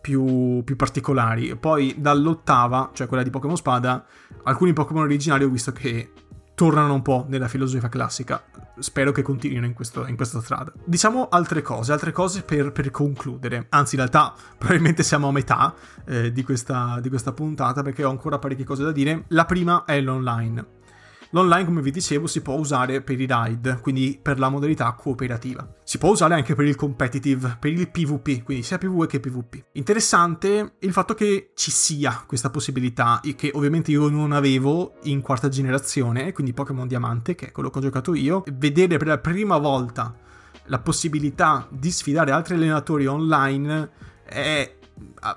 più, più particolari. Poi dall'ottava, cioè quella di Pokémon Spada, alcuni Pokémon originali ho visto che tornano un po' nella filosofia classica. Spero che continuino in, questo, in questa strada. Diciamo altre cose, altre cose per, per, concludere. Anzi, in realtà, <laughs> probabilmente siamo a metà eh, di, questa, di questa puntata perché ho ancora parecchie cose da dire. La prima è l'online. L'online, come vi dicevo, si può usare per i raid, quindi per la modalità cooperativa. Si può usare anche per il competitive, per il PvP, quindi sia PvE che PvP. Interessante il fatto che ci sia questa possibilità, che ovviamente io non avevo in quarta generazione, quindi Pokémon Diamante, che è quello che ho giocato io, vedere per la prima volta la possibilità di sfidare altri allenatori online è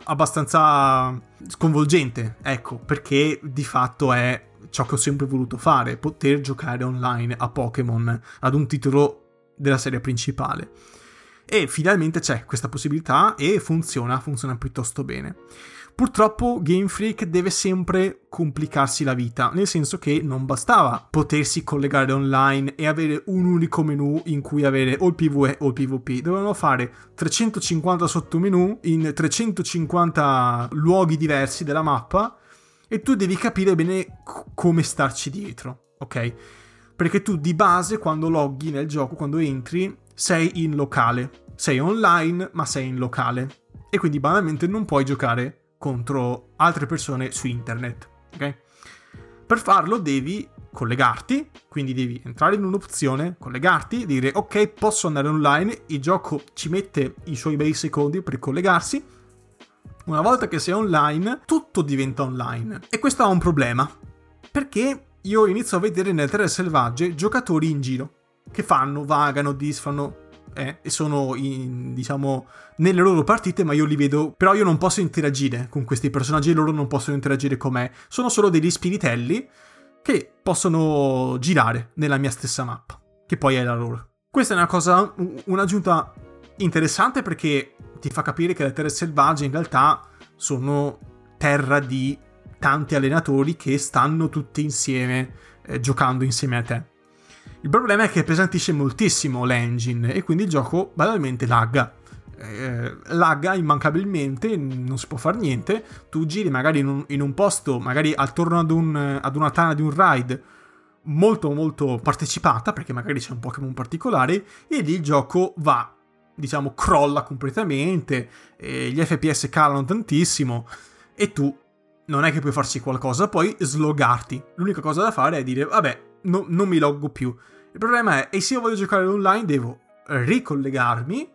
abbastanza sconvolgente, ecco, perché di fatto è ciò che ho sempre voluto fare, poter giocare online a Pokémon, ad un titolo della serie principale. E finalmente c'è questa possibilità e funziona, funziona piuttosto bene. Purtroppo Game Freak deve sempre complicarsi la vita, nel senso che non bastava potersi collegare online e avere un unico menu in cui avere o il PvE o il PvP, dovevano fare 350 sottomenu in 350 luoghi diversi della mappa e tu devi capire bene c- come starci dietro, ok? Perché tu di base quando loghi nel gioco, quando entri, sei in locale. Sei online, ma sei in locale. E quindi banalmente non puoi giocare contro altre persone su internet, ok? Per farlo devi collegarti, quindi devi entrare in un'opzione, collegarti, dire ok posso andare online, il gioco ci mette i suoi bei secondi per collegarsi, una volta che sei online, tutto diventa online. E questo ha un problema. Perché io inizio a vedere nelle terre selvagge giocatori in giro. Che fanno, vagano, disfano, eh, e sono in, diciamo nelle loro partite ma io li vedo però io non posso interagire con questi personaggi loro non possono interagire con me sono solo degli spiritelli che possono girare nella mia stessa mappa che poi è la loro questa è una cosa un'aggiunta interessante perché ti fa capire che le terre selvagge in realtà sono terra di tanti allenatori che stanno tutti insieme eh, giocando insieme a te. Il problema è che pesantisce moltissimo l'engine e quindi il gioco banalmente lagga. Eh, lagga immancabilmente, non si può fare niente. Tu giri magari in un, in un posto, magari attorno ad, un, ad una tana di un ride molto molto partecipata, perché magari c'è un Pokémon particolare, e lì il gioco va diciamo, crolla completamente, gli FPS calano tantissimo e tu non è che puoi farci qualcosa, puoi slogarti. L'unica cosa da fare è dire, vabbè, no, non mi loggo più. Il problema è, e se io voglio giocare online devo ricollegarmi,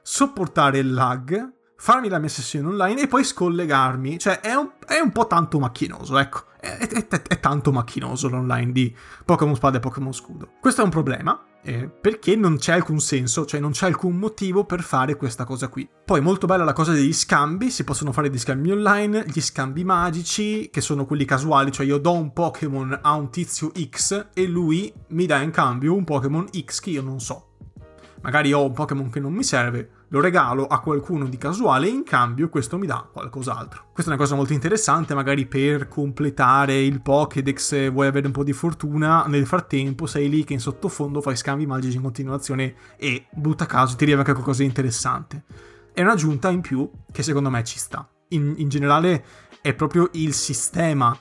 sopportare il lag, farmi la mia sessione online e poi scollegarmi. Cioè, è un, è un po' tanto macchinoso, ecco. È, è, è, tanto macchinoso l'online di Pokémon Spada e Pokémon Scudo. Questo è un problema eh, perché non c'è alcun senso, cioè non c'è alcun motivo per fare questa cosa qui. Poi molto bella la cosa degli scambi, si possono fare degli scambi online, gli scambi magici, che sono quelli casuali, cioè io do un Pokémon a un tizio X e lui mi dà in cambio un Pokémon X che io non so. Magari ho un Pokémon che non mi serve, lo regalo a qualcuno di casuale e in cambio questo mi dà qualcos'altro. Questa è una cosa molto interessante, magari per completare il Pokédex vuoi avere un po' di fortuna, nel frattempo sei lì che in sottofondo fai scambi magici in continuazione e, butta caso, ti arriva anche qualcosa di interessante. È un'aggiunta in più che secondo me ci sta. In, in generale è proprio il sistema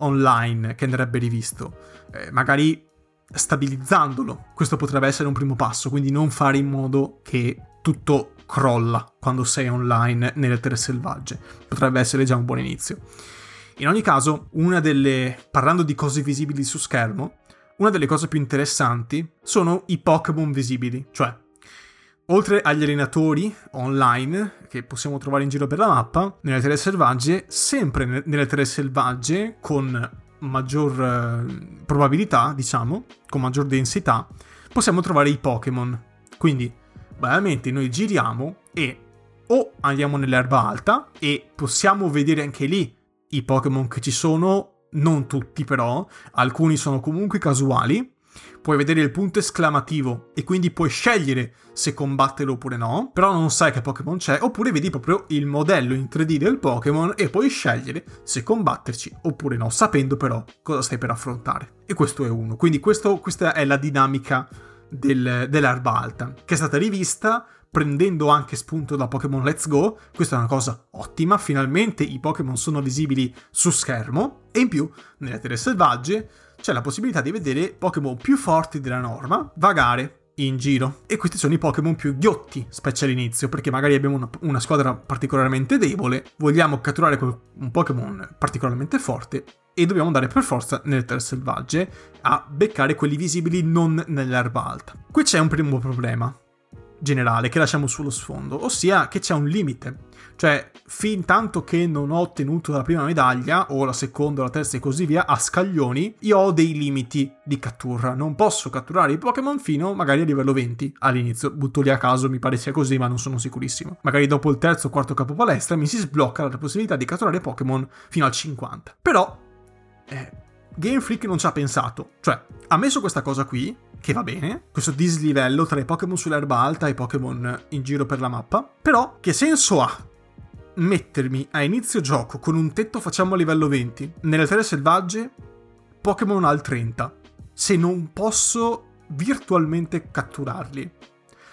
online che andrebbe rivisto. Eh, magari stabilizzandolo. Questo potrebbe essere un primo passo, quindi non fare in modo che tutto crolla quando sei online nelle terre selvagge. Potrebbe essere già un buon inizio. In ogni caso, una delle. parlando di cose visibili su schermo, una delle cose più interessanti sono i Pokémon visibili, cioè oltre agli allenatori online che possiamo trovare in giro per la mappa, nelle terre selvagge, sempre nelle terre selvagge con maggior probabilità, diciamo, con maggior densità, possiamo trovare i Pokémon. Quindi, banalmente, noi giriamo e o andiamo nell'erba alta e possiamo vedere anche lì i Pokémon che ci sono, non tutti però, alcuni sono comunque casuali, puoi vedere il punto esclamativo e quindi puoi scegliere se combatterlo oppure no, però non sai che Pokémon c'è, oppure vedi proprio il modello in 3D del Pokémon e puoi scegliere se combatterci oppure no, sapendo però cosa stai per affrontare. E questo è uno. Quindi questo, questa è la dinamica del, dell'erba alta, che è stata rivista prendendo anche spunto da Pokémon Let's Go. Questa è una cosa ottima, finalmente i Pokémon sono visibili su schermo e in più, nelle terre selvagge, c'è la possibilità di vedere Pokémon più forti della norma vagare in giro. E questi sono i Pokémon più ghiotti, specie all'inizio, perché magari abbiamo una, una squadra particolarmente debole, vogliamo catturare un Pokémon particolarmente forte e dobbiamo andare per forza nelle terre selvagge a beccare quelli visibili non nell'erba alta. Qui c'è un primo problema generale che lasciamo sullo sfondo, ossia che c'è un limite. Cioè, fin tanto che non ho ottenuto la prima medaglia, o la seconda, la terza e così via, a scaglioni, io ho dei limiti di cattura. Non posso catturare i Pokémon fino magari a livello 20 all'inizio. Butto lì a caso, mi pare sia così, ma non sono sicurissimo. Magari dopo il terzo o quarto capo palestra mi si sblocca la possibilità di catturare Pokémon fino al 50. Però, eh, Game Freak non ci ha pensato. Cioè, ha messo questa cosa qui, che va bene, questo dislivello tra i Pokémon sull'erba alta e i Pokémon in giro per la mappa, però che senso ha mettermi a inizio gioco con un tetto facciamo a livello 20, nelle terre selvagge Pokémon al 30, se non posso virtualmente catturarli?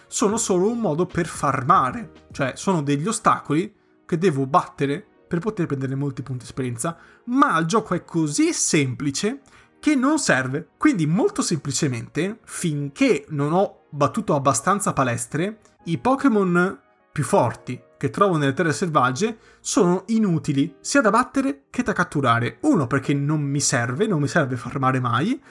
Sono solo un modo per farmare, cioè sono degli ostacoli che devo battere per poter prendere molti punti esperienza, ma il gioco è così semplice che non serve. Quindi molto semplicemente, finché non ho battuto abbastanza palestre, i Pokémon più forti che trovo nelle terre selvagge sono inutili sia da battere che da catturare. Uno perché non mi serve, non mi serve farmare mai,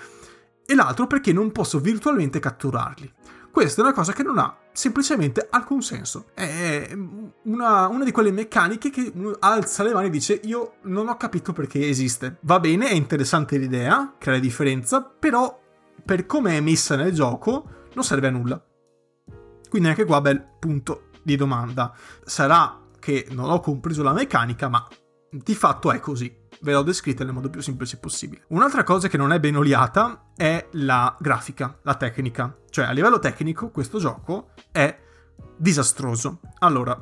e l'altro perché non posso virtualmente catturarli. Questa è una cosa che non ha semplicemente alcun senso. È una, una, di quelle meccaniche che alza le mani e dice io non ho capito perché esiste. Va bene, è interessante l'idea, crea differenza, però per come è messa nel gioco non serve a nulla. Quindi anche qua bel punto di domanda. Sarà che non ho compreso la meccanica, ma di fatto è così ve l'ho descritta nel modo più semplice possibile. Un'altra cosa che non è ben oliata è la grafica, la tecnica. Cioè, a livello tecnico, questo gioco è disastroso. Allora,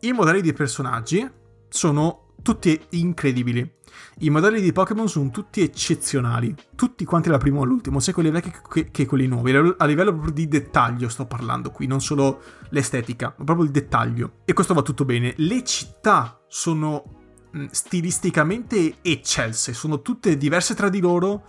i modelli dei personaggi sono tutti incredibili. I modelli di Pokémon sono tutti eccezionali, tutti quanti dal primo all'ultimo, sia quelli vecchi che, che, quelli nuovi. A livello proprio di dettaglio sto parlando qui, non solo l'estetica, ma proprio il dettaglio. E questo va tutto bene. Le città sono Mm, stilisticamente eccelse, sono tutte diverse tra di loro,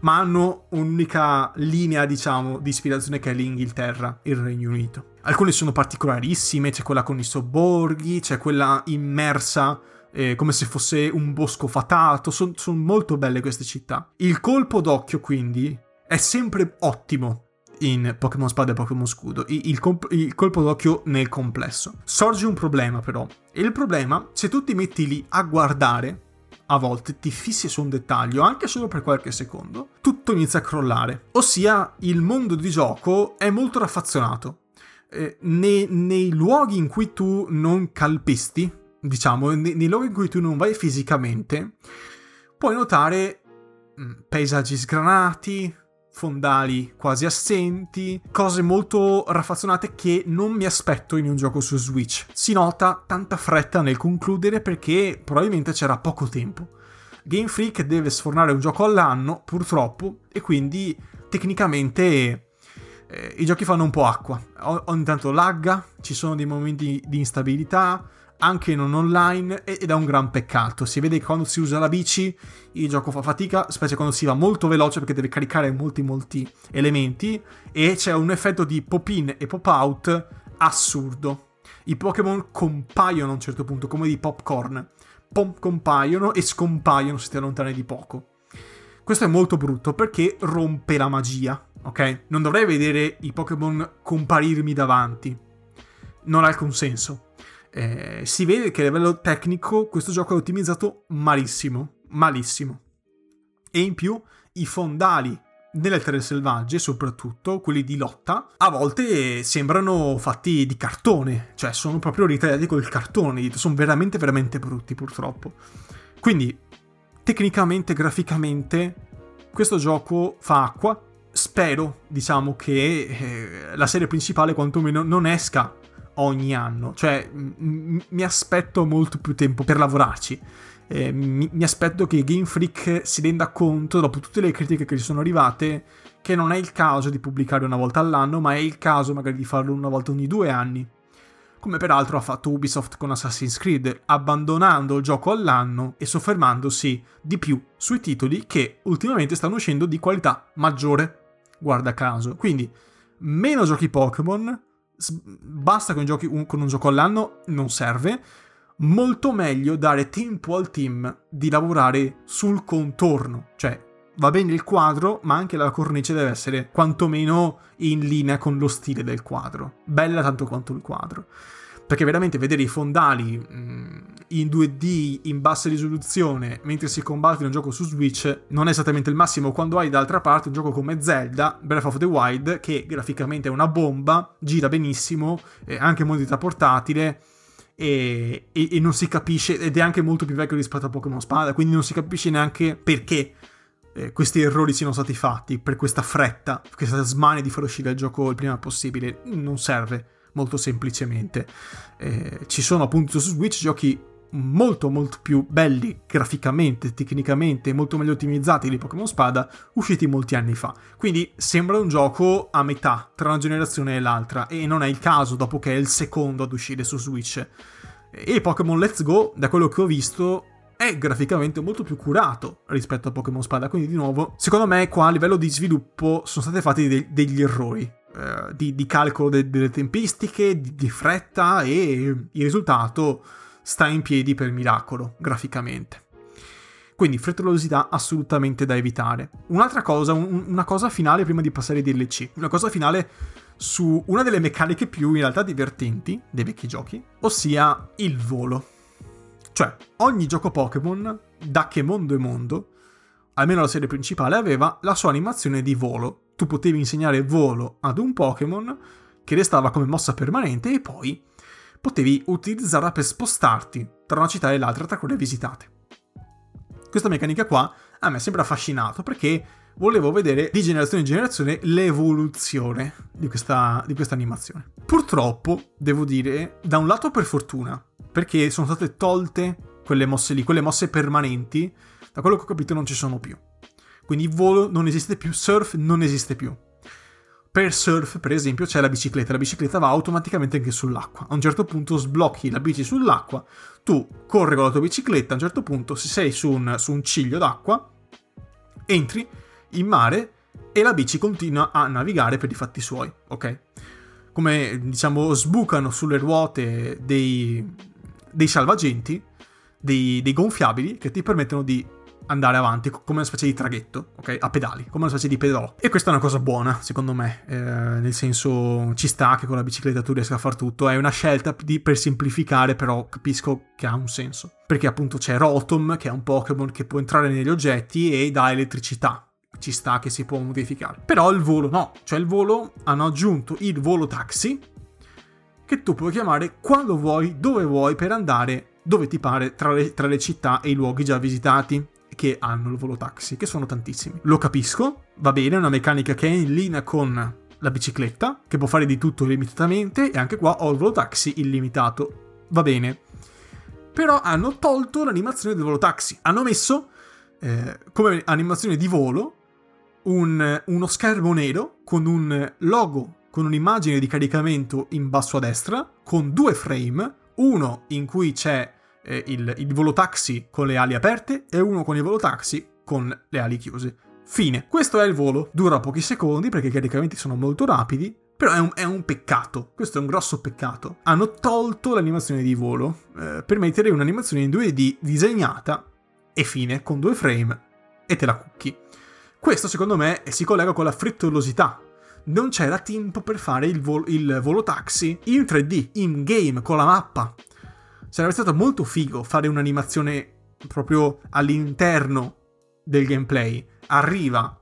ma hanno un'unica linea, diciamo, di ispirazione che è l'Inghilterra, il Regno Unito. Alcune sono particolarissime, c'è quella con i sobborghi, c'è quella immersa eh, come se fosse un bosco fatato, sono son molto belle queste città. Il colpo d'occhio, quindi, è sempre ottimo in Pokémon Spada e Pokémon Scudo, il, comp- il, colpo d'occhio nel complesso. Sorge un problema però, e il problema, se tu ti metti lì a guardare, a volte ti fissi su un dettaglio, anche solo per qualche secondo, tutto inizia a crollare. Ossia, il mondo di gioco è molto raffazzonato. Eh, nei, nei, luoghi in cui tu non calpesti, diciamo, nei, nei luoghi in cui tu non vai fisicamente, puoi notare mm, paesaggi sgranati, fondali quasi assenti, cose molto raffazzonate che non mi aspetto in un gioco su Switch. Si nota tanta fretta nel concludere perché probabilmente c'era poco tempo. Game Freak deve sfornare un gioco all'anno, purtroppo, e quindi tecnicamente eh, i giochi fanno un po' acqua. ogni tanto lagga, ci sono dei momenti di instabilità, anche non online ed è un gran peccato. Si vede che quando si usa la bici il gioco fa fatica, specie quando si va molto veloce perché deve caricare molti molti elementi e c'è un effetto di pop-in e pop-out assurdo. I Pokémon compaiono a un certo punto come di popcorn. Pom compaiono e scompaiono se ti allontani di poco. Questo è molto brutto perché rompe la magia, ok? Non dovrei vedere i Pokémon comparirmi davanti non ha alcun senso. Eh, si vede che a livello tecnico questo gioco è ottimizzato malissimo, malissimo. E in più i fondali nelle terre selvagge, soprattutto quelli di lotta, a volte sembrano fatti di cartone, cioè sono proprio ritagliati col cartone, sono veramente veramente brutti purtroppo. Quindi tecnicamente, graficamente, questo gioco fa acqua. Spero, diciamo, che eh, la serie principale quantomeno non esca ogni anno, cioè m- mi aspetto molto più tempo per lavorarci eh, mi, mi, aspetto che Game Freak si renda conto, dopo tutte le critiche che gli sono arrivate, che non è il caso di pubblicare una volta all'anno, ma è il caso magari di farlo una volta ogni due anni. Come peraltro ha fatto Ubisoft con Assassin's Creed, abbandonando il gioco all'anno e soffermandosi di più sui titoli che ultimamente stanno uscendo di qualità maggiore. Guarda caso. Quindi, meno giochi Pokémon, basta con, giochi, con un gioco all'anno, non serve. Molto meglio dare tempo al team di lavorare sul contorno, cioè va bene il quadro, ma anche la cornice deve essere quantomeno in linea con lo stile del quadro, bella tanto quanto il quadro. Perché veramente vedere i fondali mm, in 2D in bassa risoluzione mentre si combatte in un gioco su Switch non è esattamente il massimo. Quando hai d'altra parte un gioco come Zelda, Breath of the Wild, che graficamente è una bomba, gira benissimo, è anche modalità portatile, e, e, e, non si capisce, ed è anche molto più vecchio rispetto a Pokémon Spada, quindi non si capisce neanche perché eh, questi errori siano stati fatti, per questa fretta, questa smania di far uscire il gioco il prima possibile, non serve molto semplicemente. Eh, ci sono appunto su Switch giochi molto molto più belli graficamente, tecnicamente, molto meglio ottimizzati di Pokémon Spada, usciti molti anni fa. Quindi sembra un gioco a metà tra una generazione e l'altra, e non è il caso dopo che è il secondo ad uscire su Switch. E Pokémon Let's Go, da quello che ho visto, è graficamente molto più curato rispetto a Pokémon Spada, quindi di nuovo, secondo me qua a livello di sviluppo sono stati fatti de- degli errori. Eh, di, di, calcolo de- delle tempistiche, di, di fretta e il risultato sta in piedi per miracolo, graficamente. Quindi frettolosità assolutamente da evitare. Un'altra cosa, un, una cosa finale prima di passare ai DLC. Una cosa finale su una delle meccaniche più in realtà divertenti dei vecchi giochi, ossia il volo. Cioè, ogni gioco Pokémon, da che mondo è mondo, almeno la serie principale, aveva la sua animazione di volo. Tu potevi insegnare volo ad un Pokémon che restava come mossa permanente e poi potevi utilizzarla per spostarti tra una città e l'altra tra quelle visitate. Questa meccanica qua a me sembra affascinato perché volevo vedere di generazione in generazione l'evoluzione di questa, di questa animazione. Purtroppo, devo dire, da un lato per fortuna, perché sono state tolte quelle mosse lì, quelle mosse permanenti, da quello che ho capito non ci sono più. Quindi volo non esiste più, surf non esiste più. Per surf, per esempio, c'è la bicicletta. La bicicletta va automaticamente anche sull'acqua. A un certo punto sblocchi la bici sull'acqua, tu corri con la tua bicicletta, a un certo punto, se sei su un, su un ciglio d'acqua, entri in mare e la bici continua a navigare per i fatti suoi, ok? Come, diciamo, sbucano sulle ruote dei, dei salvagenti, dei, dei gonfiabili che ti permettono di andare avanti come una specie di traghetto, ok? A pedali, come una specie di pedalò. E questa è una cosa buona, secondo me, eh, nel senso ci sta che con la bicicletta tu riesca a far tutto, è una scelta di, per semplificare, però capisco che ha un senso. Perché appunto c'è Rotom, che è un Pokémon che può entrare negli oggetti e dà elettricità. Ci sta che si può modificare. Però il volo no, cioè il volo hanno aggiunto il volo taxi, che tu puoi chiamare quando vuoi, dove vuoi, per andare dove ti pare tra le, tra le città e i luoghi già visitati che hanno il volo taxi, che sono tantissimi. Lo capisco, va bene, è una meccanica che è in linea con la bicicletta, che può fare di tutto illimitatamente, e anche qua ho il volo taxi illimitato. Va bene. Però hanno tolto l'animazione del volo taxi. Hanno messo eh, come animazione di volo un, uno schermo nero con un logo, con un'immagine di caricamento in basso a destra, con due frame, uno in cui c'è eh, il, il volo taxi con le ali aperte e uno con il volo taxi con le ali chiuse. Fine. Questo è il volo. Dura pochi secondi perché i caricamenti sono molto rapidi. Però è un, è un, peccato, questo è un grosso peccato. Hanno tolto l'animazione di volo eh, per mettere un'animazione in 2D disegnata e fine, con due frame e te la cucchi. Questo secondo me si collega con la frettolosità non c'era tempo per fare il, vol- il volo taxi in 3D, in game, con la mappa. Sarebbe stato molto figo fare un'animazione proprio all'interno del gameplay. Arriva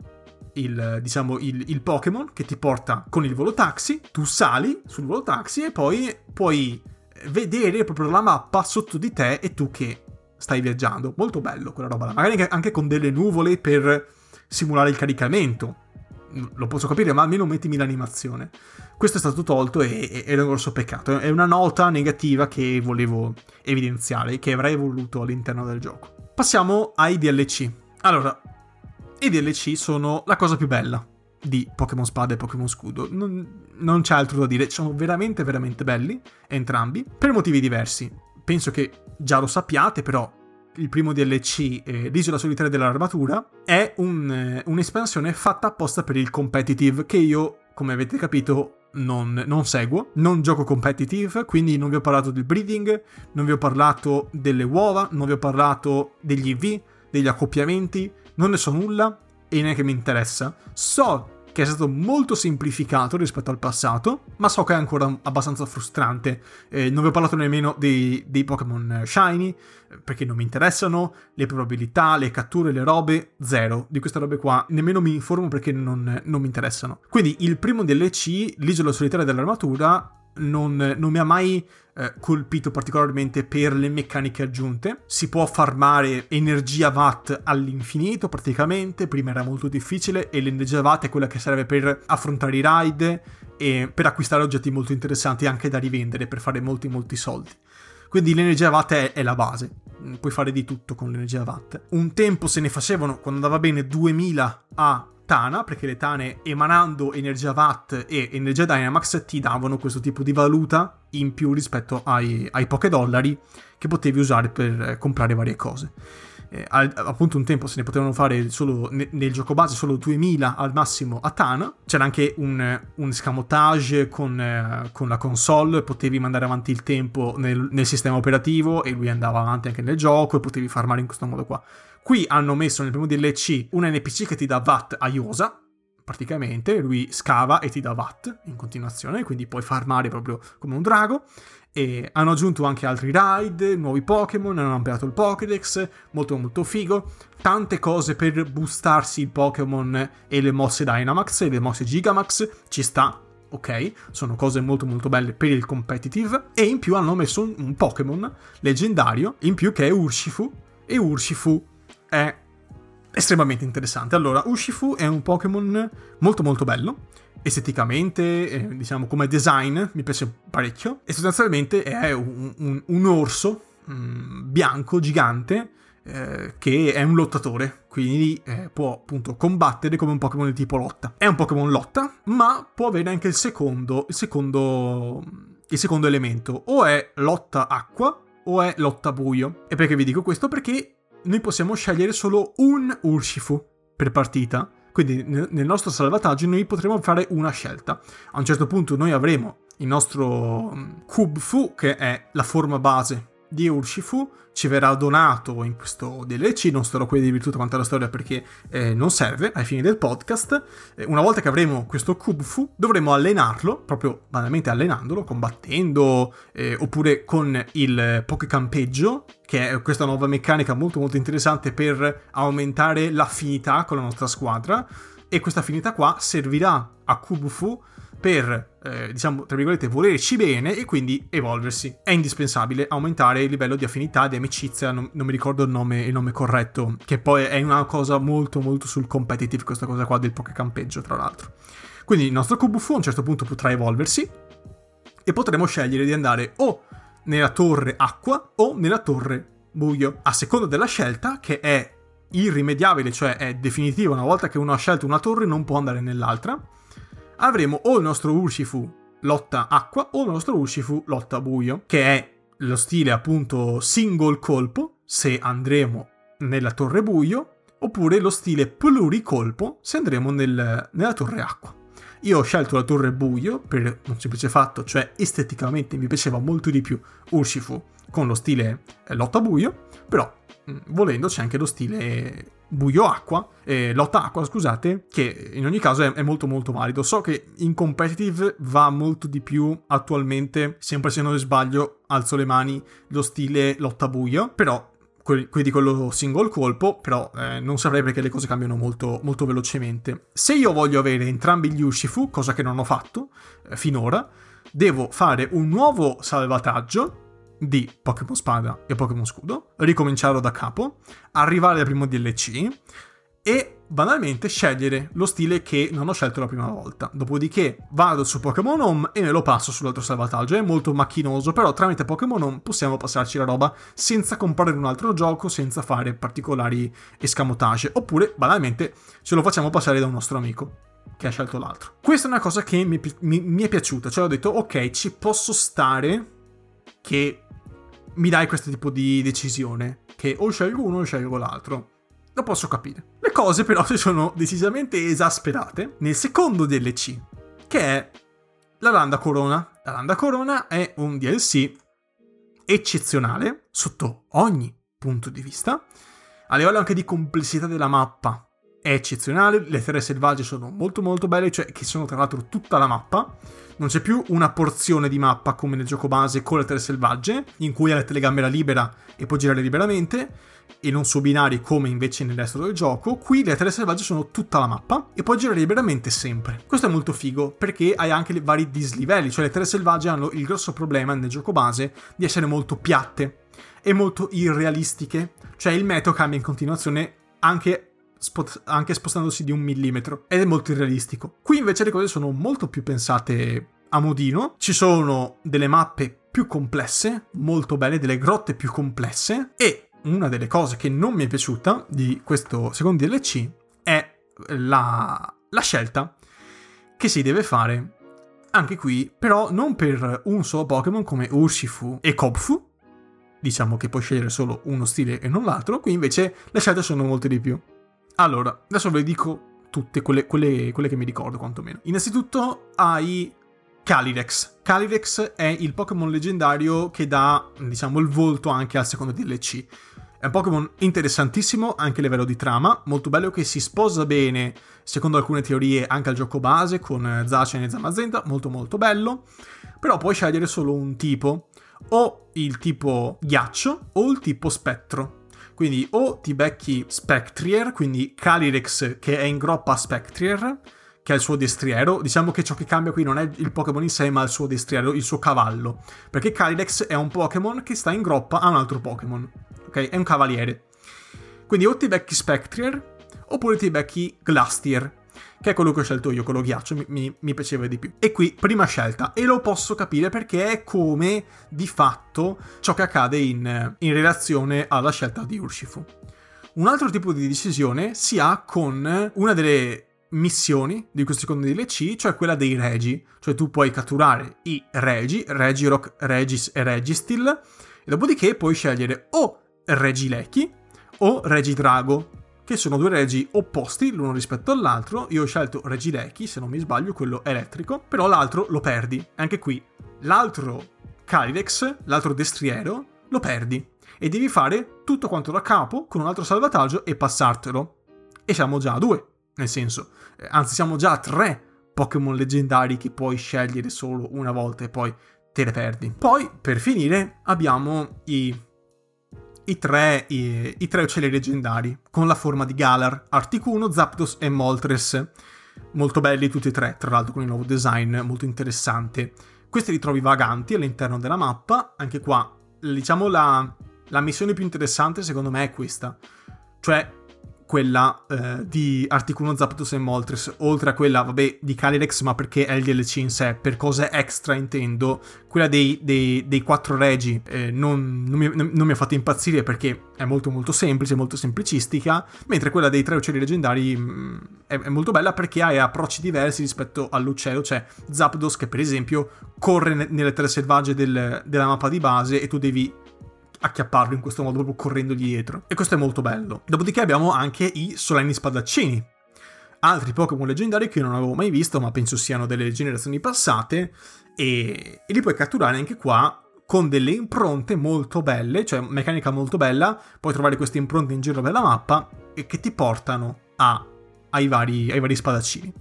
il, diciamo, il, il, Pokémon che ti porta con il volo taxi, tu sali sul volo taxi e poi puoi vedere proprio la mappa sotto di te e tu che stai viaggiando. Molto bello quella roba là. Magari anche con delle nuvole per simulare il caricamento. Lo posso capire, ma almeno mettimi l'animazione. Questo è stato tolto e, è un grosso peccato. È una nota negativa che volevo evidenziare, che avrei voluto all'interno del gioco. Passiamo ai DLC. Allora, i DLC sono la cosa più bella di Pokémon Spada e Pokémon Scudo. Non, non, c'è altro da dire, sono veramente, veramente belli, entrambi, per motivi diversi. Penso che già lo sappiate, però il primo DLC, eh, l'Isola solitaria dell'armatura, è un, eh, un'espansione fatta apposta per il competitive, che io, come avete capito, non, non, seguo, non gioco competitive, quindi non vi ho parlato del breeding, non vi ho parlato delle uova, non vi ho parlato degli IV, degli accoppiamenti, non ne so nulla e neanche mi interessa. So che è stato molto semplificato rispetto al passato, ma so che è ancora abbastanza frustrante. Eh, non vi ho parlato nemmeno dei, dei Pokémon Shiny, perché non mi interessano, le probabilità, le catture, le robe, zero. Di queste robe qua nemmeno mi informo perché non, non mi interessano. Quindi il primo DLC, l'isola solitaria dell'armatura, non, non mi ha mai eh, colpito particolarmente per le meccaniche aggiunte. Si può farmare energia watt all'infinito praticamente, prima era molto difficile e l'energia watt è quella che serve per affrontare i raid e per acquistare oggetti molto interessanti anche da rivendere per fare molti molti soldi. Quindi l'energia watt è, è la base, puoi fare di tutto con l'energia watt. Un tempo se ne facevano, quando andava bene, 2000 a Tana, perché le Tane emanando energia Watt e energia Dynamax ti davano questo tipo di valuta in più rispetto ai, ai poche dollari che potevi usare per comprare varie cose. Eh, appunto un tempo se ne potevano fare solo ne, nel gioco base solo 2000 al massimo a Tana c'era anche un, un escamotage con, eh, con, la console potevi mandare avanti il tempo nel, nel sistema operativo e lui andava avanti anche nel gioco e potevi farmare in questo modo qua Qui hanno messo nel primo DLC un NPC che ti dà VAT a Yosa, praticamente, lui scava e ti dà VAT in continuazione, quindi puoi farmare proprio come un drago. E hanno aggiunto anche altri ride, nuovi Pokémon, hanno ampliato il Pokédex, molto molto figo. Tante cose per boostarsi il Pokémon e le mosse Dynamax e le mosse Gigamax, ci sta, ok? Sono cose molto molto belle per il competitive. E in più hanno messo un, un Pokémon leggendario, in più che è Urshifu, e Urshifu è estremamente interessante. Allora, Urshifu è un Pokémon molto molto bello, esteticamente, eh, diciamo come design, mi piace parecchio, e sostanzialmente è un, un, un orso mm, bianco, gigante, eh, che è un lottatore, quindi eh, può appunto combattere come un Pokémon di tipo lotta. È un Pokémon lotta, ma può avere anche il secondo, il secondo, il secondo elemento, o è lotta acqua o è lotta buio. E perché vi dico questo? Perché noi possiamo scegliere solo un Urshifu per partita. Quindi nel nostro salvataggio noi potremo fare una scelta. A un certo punto noi avremo il nostro mm, Kubfu, che è la forma base di Urshifu, ci verrà donato in questo DLC, non starò qui a dirvi tutta quanta la storia perché eh, non serve ai fini del podcast. Eh, una volta che avremo questo Kubfu, dovremo allenarlo, proprio banalmente allenandolo, combattendo, eh, oppure con il Pokecampeggio, che è questa nuova meccanica molto molto interessante per aumentare l'affinità con la nostra squadra. E questa affinità qua servirà a Kubfu per, eh, diciamo, tra virgolette, volerci bene e quindi evolversi. È indispensabile aumentare il livello di affinità, di amicizia, non, non mi ricordo il nome, il nome, corretto, che poi è una cosa molto molto sul competitive, questa cosa qua del Pokecampeggio, tra l'altro. Quindi il nostro Kubufu a un certo punto potrà evolversi e potremo scegliere di andare o nella torre acqua o nella torre buio, a seconda della scelta che è irrimediabile, cioè è definitiva, una volta che uno ha scelto una torre non può andare nell'altra avremo o il nostro Urshifu lotta acqua o il nostro Urshifu lotta buio, che è lo stile appunto single colpo, se andremo nella torre buio, oppure lo stile pluricolpo, se andremo nel, nella torre acqua. Io ho scelto la torre buio per un semplice fatto, cioè esteticamente mi piaceva molto di più Urshifu con lo stile eh, lotta buio, però mm, volendo c'è anche lo stile buio acqua, eh, lotta acqua scusate, che in ogni caso è, è, molto molto valido. So che in competitive va molto di più attualmente, sempre se non sbaglio, alzo le mani, lo stile lotta buio, però quindi quello single colpo, però eh, non saprei perché le cose cambiano molto, molto, velocemente. Se io voglio avere entrambi gli Urshifu, cosa che non ho fatto eh, finora, devo fare un nuovo salvataggio di Pokémon Spada e Pokémon Scudo, ricominciarlo da capo, arrivare al primo DLC e banalmente scegliere lo stile che non ho scelto la prima volta. Dopodiché vado su Pokémon Home e me lo passo sull'altro salvataggio. È molto macchinoso, però tramite Pokémon Home possiamo passarci la roba senza comprare un altro gioco, senza fare particolari escamotage. Oppure, banalmente, ce lo facciamo passare da un nostro amico che ha scelto l'altro. Questa è una cosa che mi, mi, mi è piaciuta. Cioè ho detto, ok, ci posso stare che mi dai questo tipo di decisione. Che o scelgo uno o scelgo l'altro. Lo posso capire. Le cose però <laughs> si sono decisamente esasperate nel secondo DLC, che è la Landa Corona. La Landa Corona è un DLC eccezionale sotto ogni punto di vista. A livello anche di complessità della mappa è eccezionale, le terre selvagge sono molto molto belle, cioè che sono tra l'altro tutta la mappa. Non c'è più una porzione di mappa come nel gioco base con le terre selvagge, in cui hai la telecamera libera e puoi girare liberamente, e non su binari come invece nel resto del gioco. Qui le terre selvagge sono tutta la mappa e puoi girare liberamente sempre. Questo è molto figo perché hai anche vari dislivelli, cioè le terre selvagge hanno il grosso problema nel gioco base di essere molto piatte e molto irrealistiche, cioè il metro cambia in continuazione anche anche spostandosi di un millimetro. Ed è molto irrealistico. Qui invece le cose sono molto più pensate a modino, ci sono delle mappe più complesse, molto belle, delle grotte più complesse. E una delle cose che non mi è piaciuta di questo secondo DLC è la, la scelta che si deve fare anche qui, però non per un solo Pokémon come Urshifu e Kobfu, diciamo che puoi scegliere solo uno stile e non l'altro, qui invece le scelte sono molte di più. Allora, adesso ve le dico tutte quelle, quelle, quelle che mi ricordo quantomeno. Innanzitutto hai Calyrex. Calyrex è il Pokémon leggendario che dà, diciamo, il volto anche al secondo DLC. È un Pokémon interessantissimo anche a livello di trama, molto bello che si sposa bene, secondo alcune teorie, anche al gioco base con Zacian e Zamazenta, molto molto bello. Però puoi scegliere solo un tipo, o il tipo ghiaccio o il tipo spettro. Quindi o ti becchi Spectrier, quindi Calyrex che è in groppa Spectrier, che è il suo destriero. Diciamo che ciò che cambia qui non è il Pokémon in sé, ma il suo destriero, il suo cavallo. Perché Calyrex è un Pokémon che sta in groppa a un altro Pokémon. Ok? È un cavaliere. Quindi o ti becchi Spectrier, oppure ti becchi Glastier, che è quello che ho scelto io, quello ghiaccio, mi, mi, mi, piaceva di più. E qui, prima scelta, e lo posso capire perché è come, di fatto, ciò che accade in, in relazione alla scelta di Urshifu. Un altro tipo di decisione si ha con una delle missioni di questo secondo DLC, cioè quella dei regi. Cioè tu puoi catturare i regi, Regirock, Regis e Registil, e dopodiché puoi scegliere o Regilechi o Regidrago, che sono due regi opposti l'uno rispetto all'altro. Io ho scelto Regilechi, se non mi sbaglio, quello elettrico, però l'altro lo perdi. Anche qui, l'altro Calyrex, l'altro destriero, lo perdi. E devi fare tutto quanto da capo con un altro salvataggio e passartelo. E siamo già a due. Nel senso, eh, anzi siamo già a tre Pokémon leggendari che puoi scegliere solo una volta e poi te le perdi. Poi, per finire, abbiamo i, i, tre, i, i tre uccelli leggendari, con la forma di Galar, Articuno, Zapdos e Moltres. Molto belli tutti e tre, tra l'altro con il nuovo design molto interessante. Questi li trovi vaganti all'interno della mappa, anche qua, diciamo la, la missione più interessante secondo me è questa. Cioè, quella eh, di Articuno Zapdos e Moltres, oltre a quella, vabbè, di Calyrex, ma perché è il DLC in sé, per cose extra intendo, quella dei, dei, dei quattro regi eh, non, non, mi, non, mi, ha fatto impazzire perché è molto molto semplice, molto semplicistica, mentre quella dei tre uccelli leggendari mh, mm, è, è, molto bella perché ha approcci diversi rispetto all'uccello, cioè Zapdos che per esempio corre ne- nelle terre selvagge del, della mappa di base e tu devi acchiapparlo in questo modo, proprio correndogli dietro. E questo è molto bello. Dopodiché abbiamo anche i solenni spadaccini. Altri Pokémon leggendari che non avevo mai visto, ma penso siano delle generazioni passate, e, e li puoi catturare anche qua con delle impronte molto belle, cioè meccanica molto bella, puoi trovare queste impronte in giro per la mappa e che ti portano a, ai, vari, ai vari spadaccini.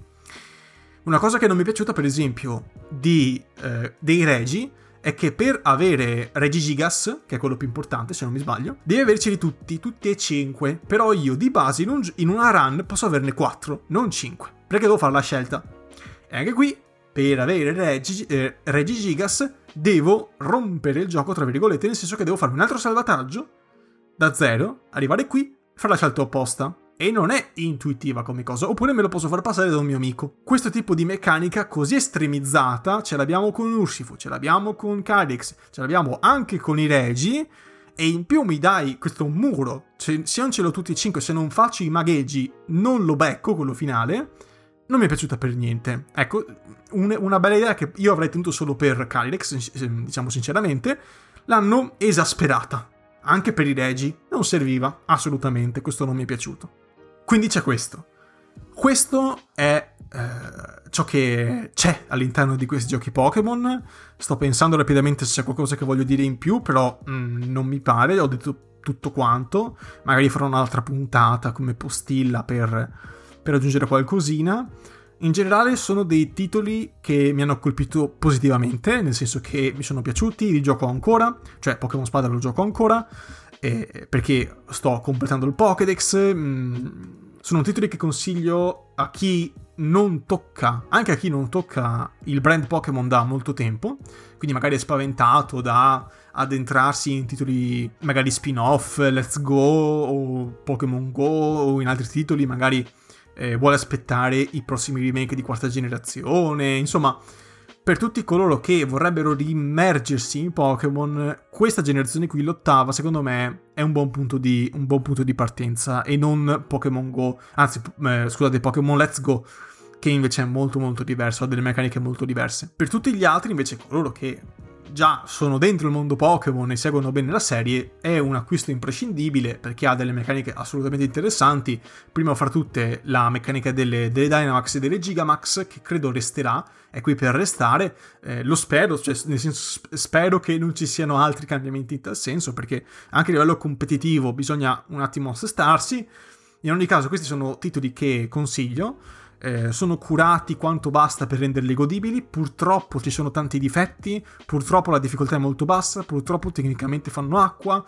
Una cosa che non mi è piaciuta, per esempio, di, eh, dei regi è che per avere Regigigas, che è quello più importante se non mi sbaglio, devi averceli tutti, tutti e 5. Però io di base in, un, in una run posso averne 4, non 5. Perché devo fare la scelta. E anche qui, per avere Regi, eh, Regigigas, devo rompere il gioco, tra virgolette, nel senso che devo fare un altro salvataggio da zero, arrivare qui, fare la scelta opposta. E non è intuitiva come cosa, oppure me lo posso far passare da un mio amico. Questo tipo di meccanica così estremizzata ce l'abbiamo con Urshifu, ce l'abbiamo con Calyx, ce l'abbiamo anche con i Regi, e in più mi dai questo muro, se, se non ce l'ho tutti e cinque, se non faccio i magheggi, non lo becco quello finale, non mi è piaciuta per niente. Ecco, un, una bella idea che io avrei tenuto solo per Calyrex, diciamo sinceramente, l'hanno esasperata. Anche per i regi non serviva, assolutamente, questo non mi è piaciuto. Quindi c'è questo. Questo è eh, ciò che c'è all'interno di questi giochi Pokémon. Sto pensando rapidamente se c'è qualcosa che voglio dire in più, però mm, non mi pare, ho detto tutto quanto. Magari farò un'altra puntata come postilla per, per aggiungere qualcosina. In generale sono dei titoli che mi hanno colpito positivamente, nel senso che mi sono piaciuti, li gioco ancora, cioè Pokémon Spada lo gioco ancora, eh, perché sto completando il Pokédex. Mh, mm, sono titoli che consiglio a chi non tocca, anche a chi non tocca il brand Pokémon da molto tempo, quindi magari è spaventato da addentrarsi in titoli magari spin-off, Let's Go o Pokémon Go o in altri titoli magari eh, vuole aspettare i prossimi remake di quarta generazione, insomma, per tutti coloro che vorrebbero rimergersi in Pokémon, questa generazione qui, l'ottava, secondo me è un buon punto di, buon punto di partenza e non Pokémon Go, anzi, eh, scusate, Pokémon Let's Go, che invece è molto molto diverso, ha delle meccaniche molto diverse. Per tutti gli altri, invece, coloro che già sono dentro il mondo Pokémon e seguono bene la serie, è un acquisto imprescindibile perché ha delle meccaniche assolutamente interessanti. Prima fra tutte la meccanica delle, delle Dynamax e delle Gigamax, che credo resterà, è qui per restare. Eh, lo spero, cioè, nel senso, spero che non ci siano altri cambiamenti in tal senso, perché anche a livello competitivo bisogna un attimo assestarsi. In ogni caso, questi sono titoli che consiglio eh, sono curati quanto basta per renderli godibili, purtroppo ci sono tanti difetti, purtroppo la difficoltà è molto bassa, purtroppo tecnicamente fanno acqua,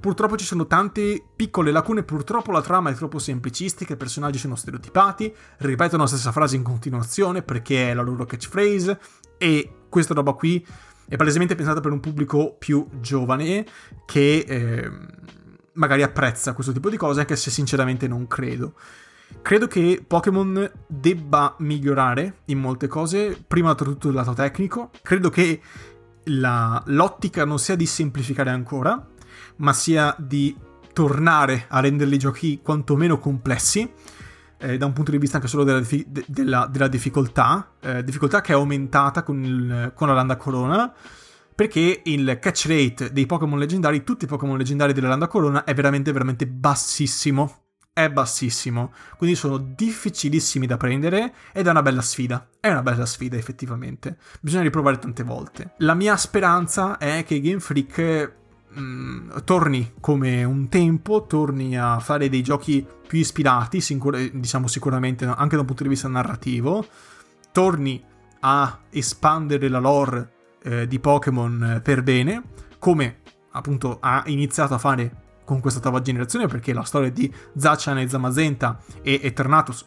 purtroppo ci sono tante piccole lacune, purtroppo la trama è troppo semplicistica, i personaggi sono stereotipati, ripetono la stessa frase in continuazione perché è la loro catchphrase. E questa roba qui è palesemente pensata per un pubblico più giovane che eh, magari apprezza questo tipo di cose, anche se sinceramente non credo. Credo che Pokémon debba migliorare in molte cose, prima tra tutto il lato tecnico. Credo che la, l'ottica non sia di semplificare ancora, ma sia di tornare a rendere i giochi quantomeno complessi. Eh, da un punto di vista anche solo della, de- della, della difficoltà, eh, difficoltà che è aumentata con, il, con la Landa Corona, perché il catch rate dei Pokémon leggendari, tutti i Pokémon leggendari della Landa Corona, è veramente, veramente bassissimo è bassissimo, quindi sono difficilissimi da prendere ed è una bella sfida. È una bella sfida effettivamente. Bisogna riprovare tante volte. La mia speranza è che Game Freak mh, mm, torni come un tempo, torni a fare dei giochi più ispirati, sicur- diciamo sicuramente anche da un punto di vista narrativo, torni a espandere la lore eh, di Pokémon per bene, come appunto ha iniziato a fare con questa nuova generazione perché la storia di Zachan e Zamazenta e Eternatus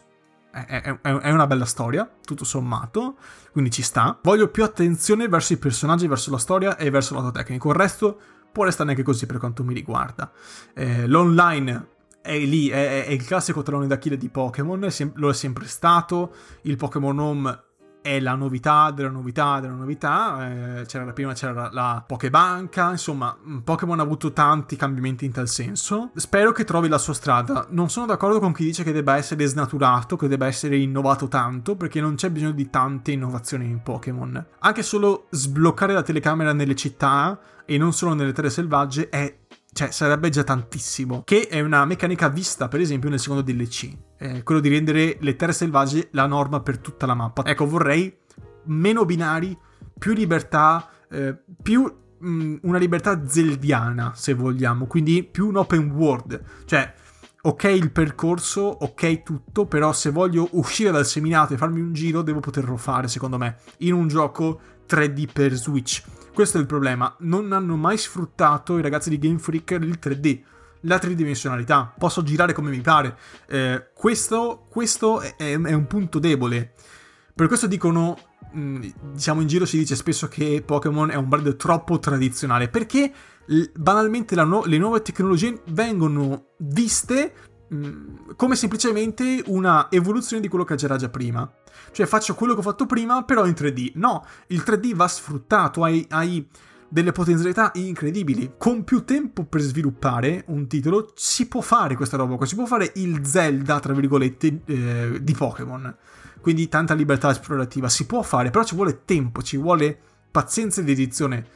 è, è, è, una bella storia, tutto sommato, quindi ci sta. Voglio più attenzione verso i personaggi, verso la storia e verso lato tecnico. Il resto può restare anche così per quanto mi riguarda. Eh, l'online è lì, è, è, il classico talone d'Achille di Pokémon, lo è sempre stato. Il Pokémon Home è la novità della novità della novità. Eh, c'era, prima c'era la, la Pokebanca, insomma, mm, Pokémon ha avuto tanti cambiamenti in tal senso. Spero che trovi la sua strada. Non sono d'accordo con chi dice che debba essere snaturato, che debba essere innovato tanto, perché non c'è bisogno di tante innovazioni in Pokémon. Anche solo sbloccare la telecamera nelle città e non solo nelle terre selvagge è cioè, sarebbe già tantissimo. Che è una meccanica vista, per esempio, nel secondo DLC. Eh, quello di rendere le terre selvagge la norma per tutta la mappa. Ecco, vorrei meno binari, più libertà, eh, più mh, una libertà zeldiana, se vogliamo, quindi più un open world. Cioè, ok il percorso, ok tutto, però se voglio uscire dal seminato e farmi un giro, devo poterlo fare, secondo me, in un gioco 3D per Switch. Questo è il problema. Non hanno mai sfruttato i ragazzi di Game Freak il 3D la tridimensionalità, posso girare come mi pare. Eh, questo, questo è, è, un punto debole. Per questo dicono, mm, diciamo in giro si dice spesso che Pokémon è un brand troppo tradizionale, perché banalmente nu- le nuove tecnologie vengono viste mm, come semplicemente una evoluzione di quello che c'era già prima. Cioè faccio quello che ho fatto prima, però in 3D. No, il 3D va sfruttato, hai, hai delle potenzialità incredibili. Con più tempo per sviluppare un titolo si può fare questa roba si può fare il Zelda, tra virgolette, eh, di Pokémon. Quindi tanta libertà esplorativa si può fare, però ci vuole tempo, ci vuole pazienza di edizione,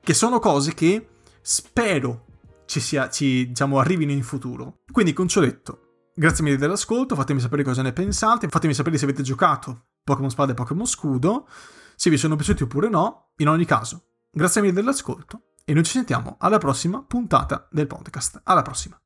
che sono cose che spero ci, sia, ci diciamo, arrivino in futuro. Quindi con ciò detto, grazie mille dell'ascolto, fatemi sapere cosa ne pensate, fatemi sapere se avete giocato Pokémon Spada e Pokémon Scudo, se vi sono piaciuti oppure no, in ogni caso Grazie mille dell'ascolto e noi ci sentiamo alla prossima puntata del podcast. Alla prossima!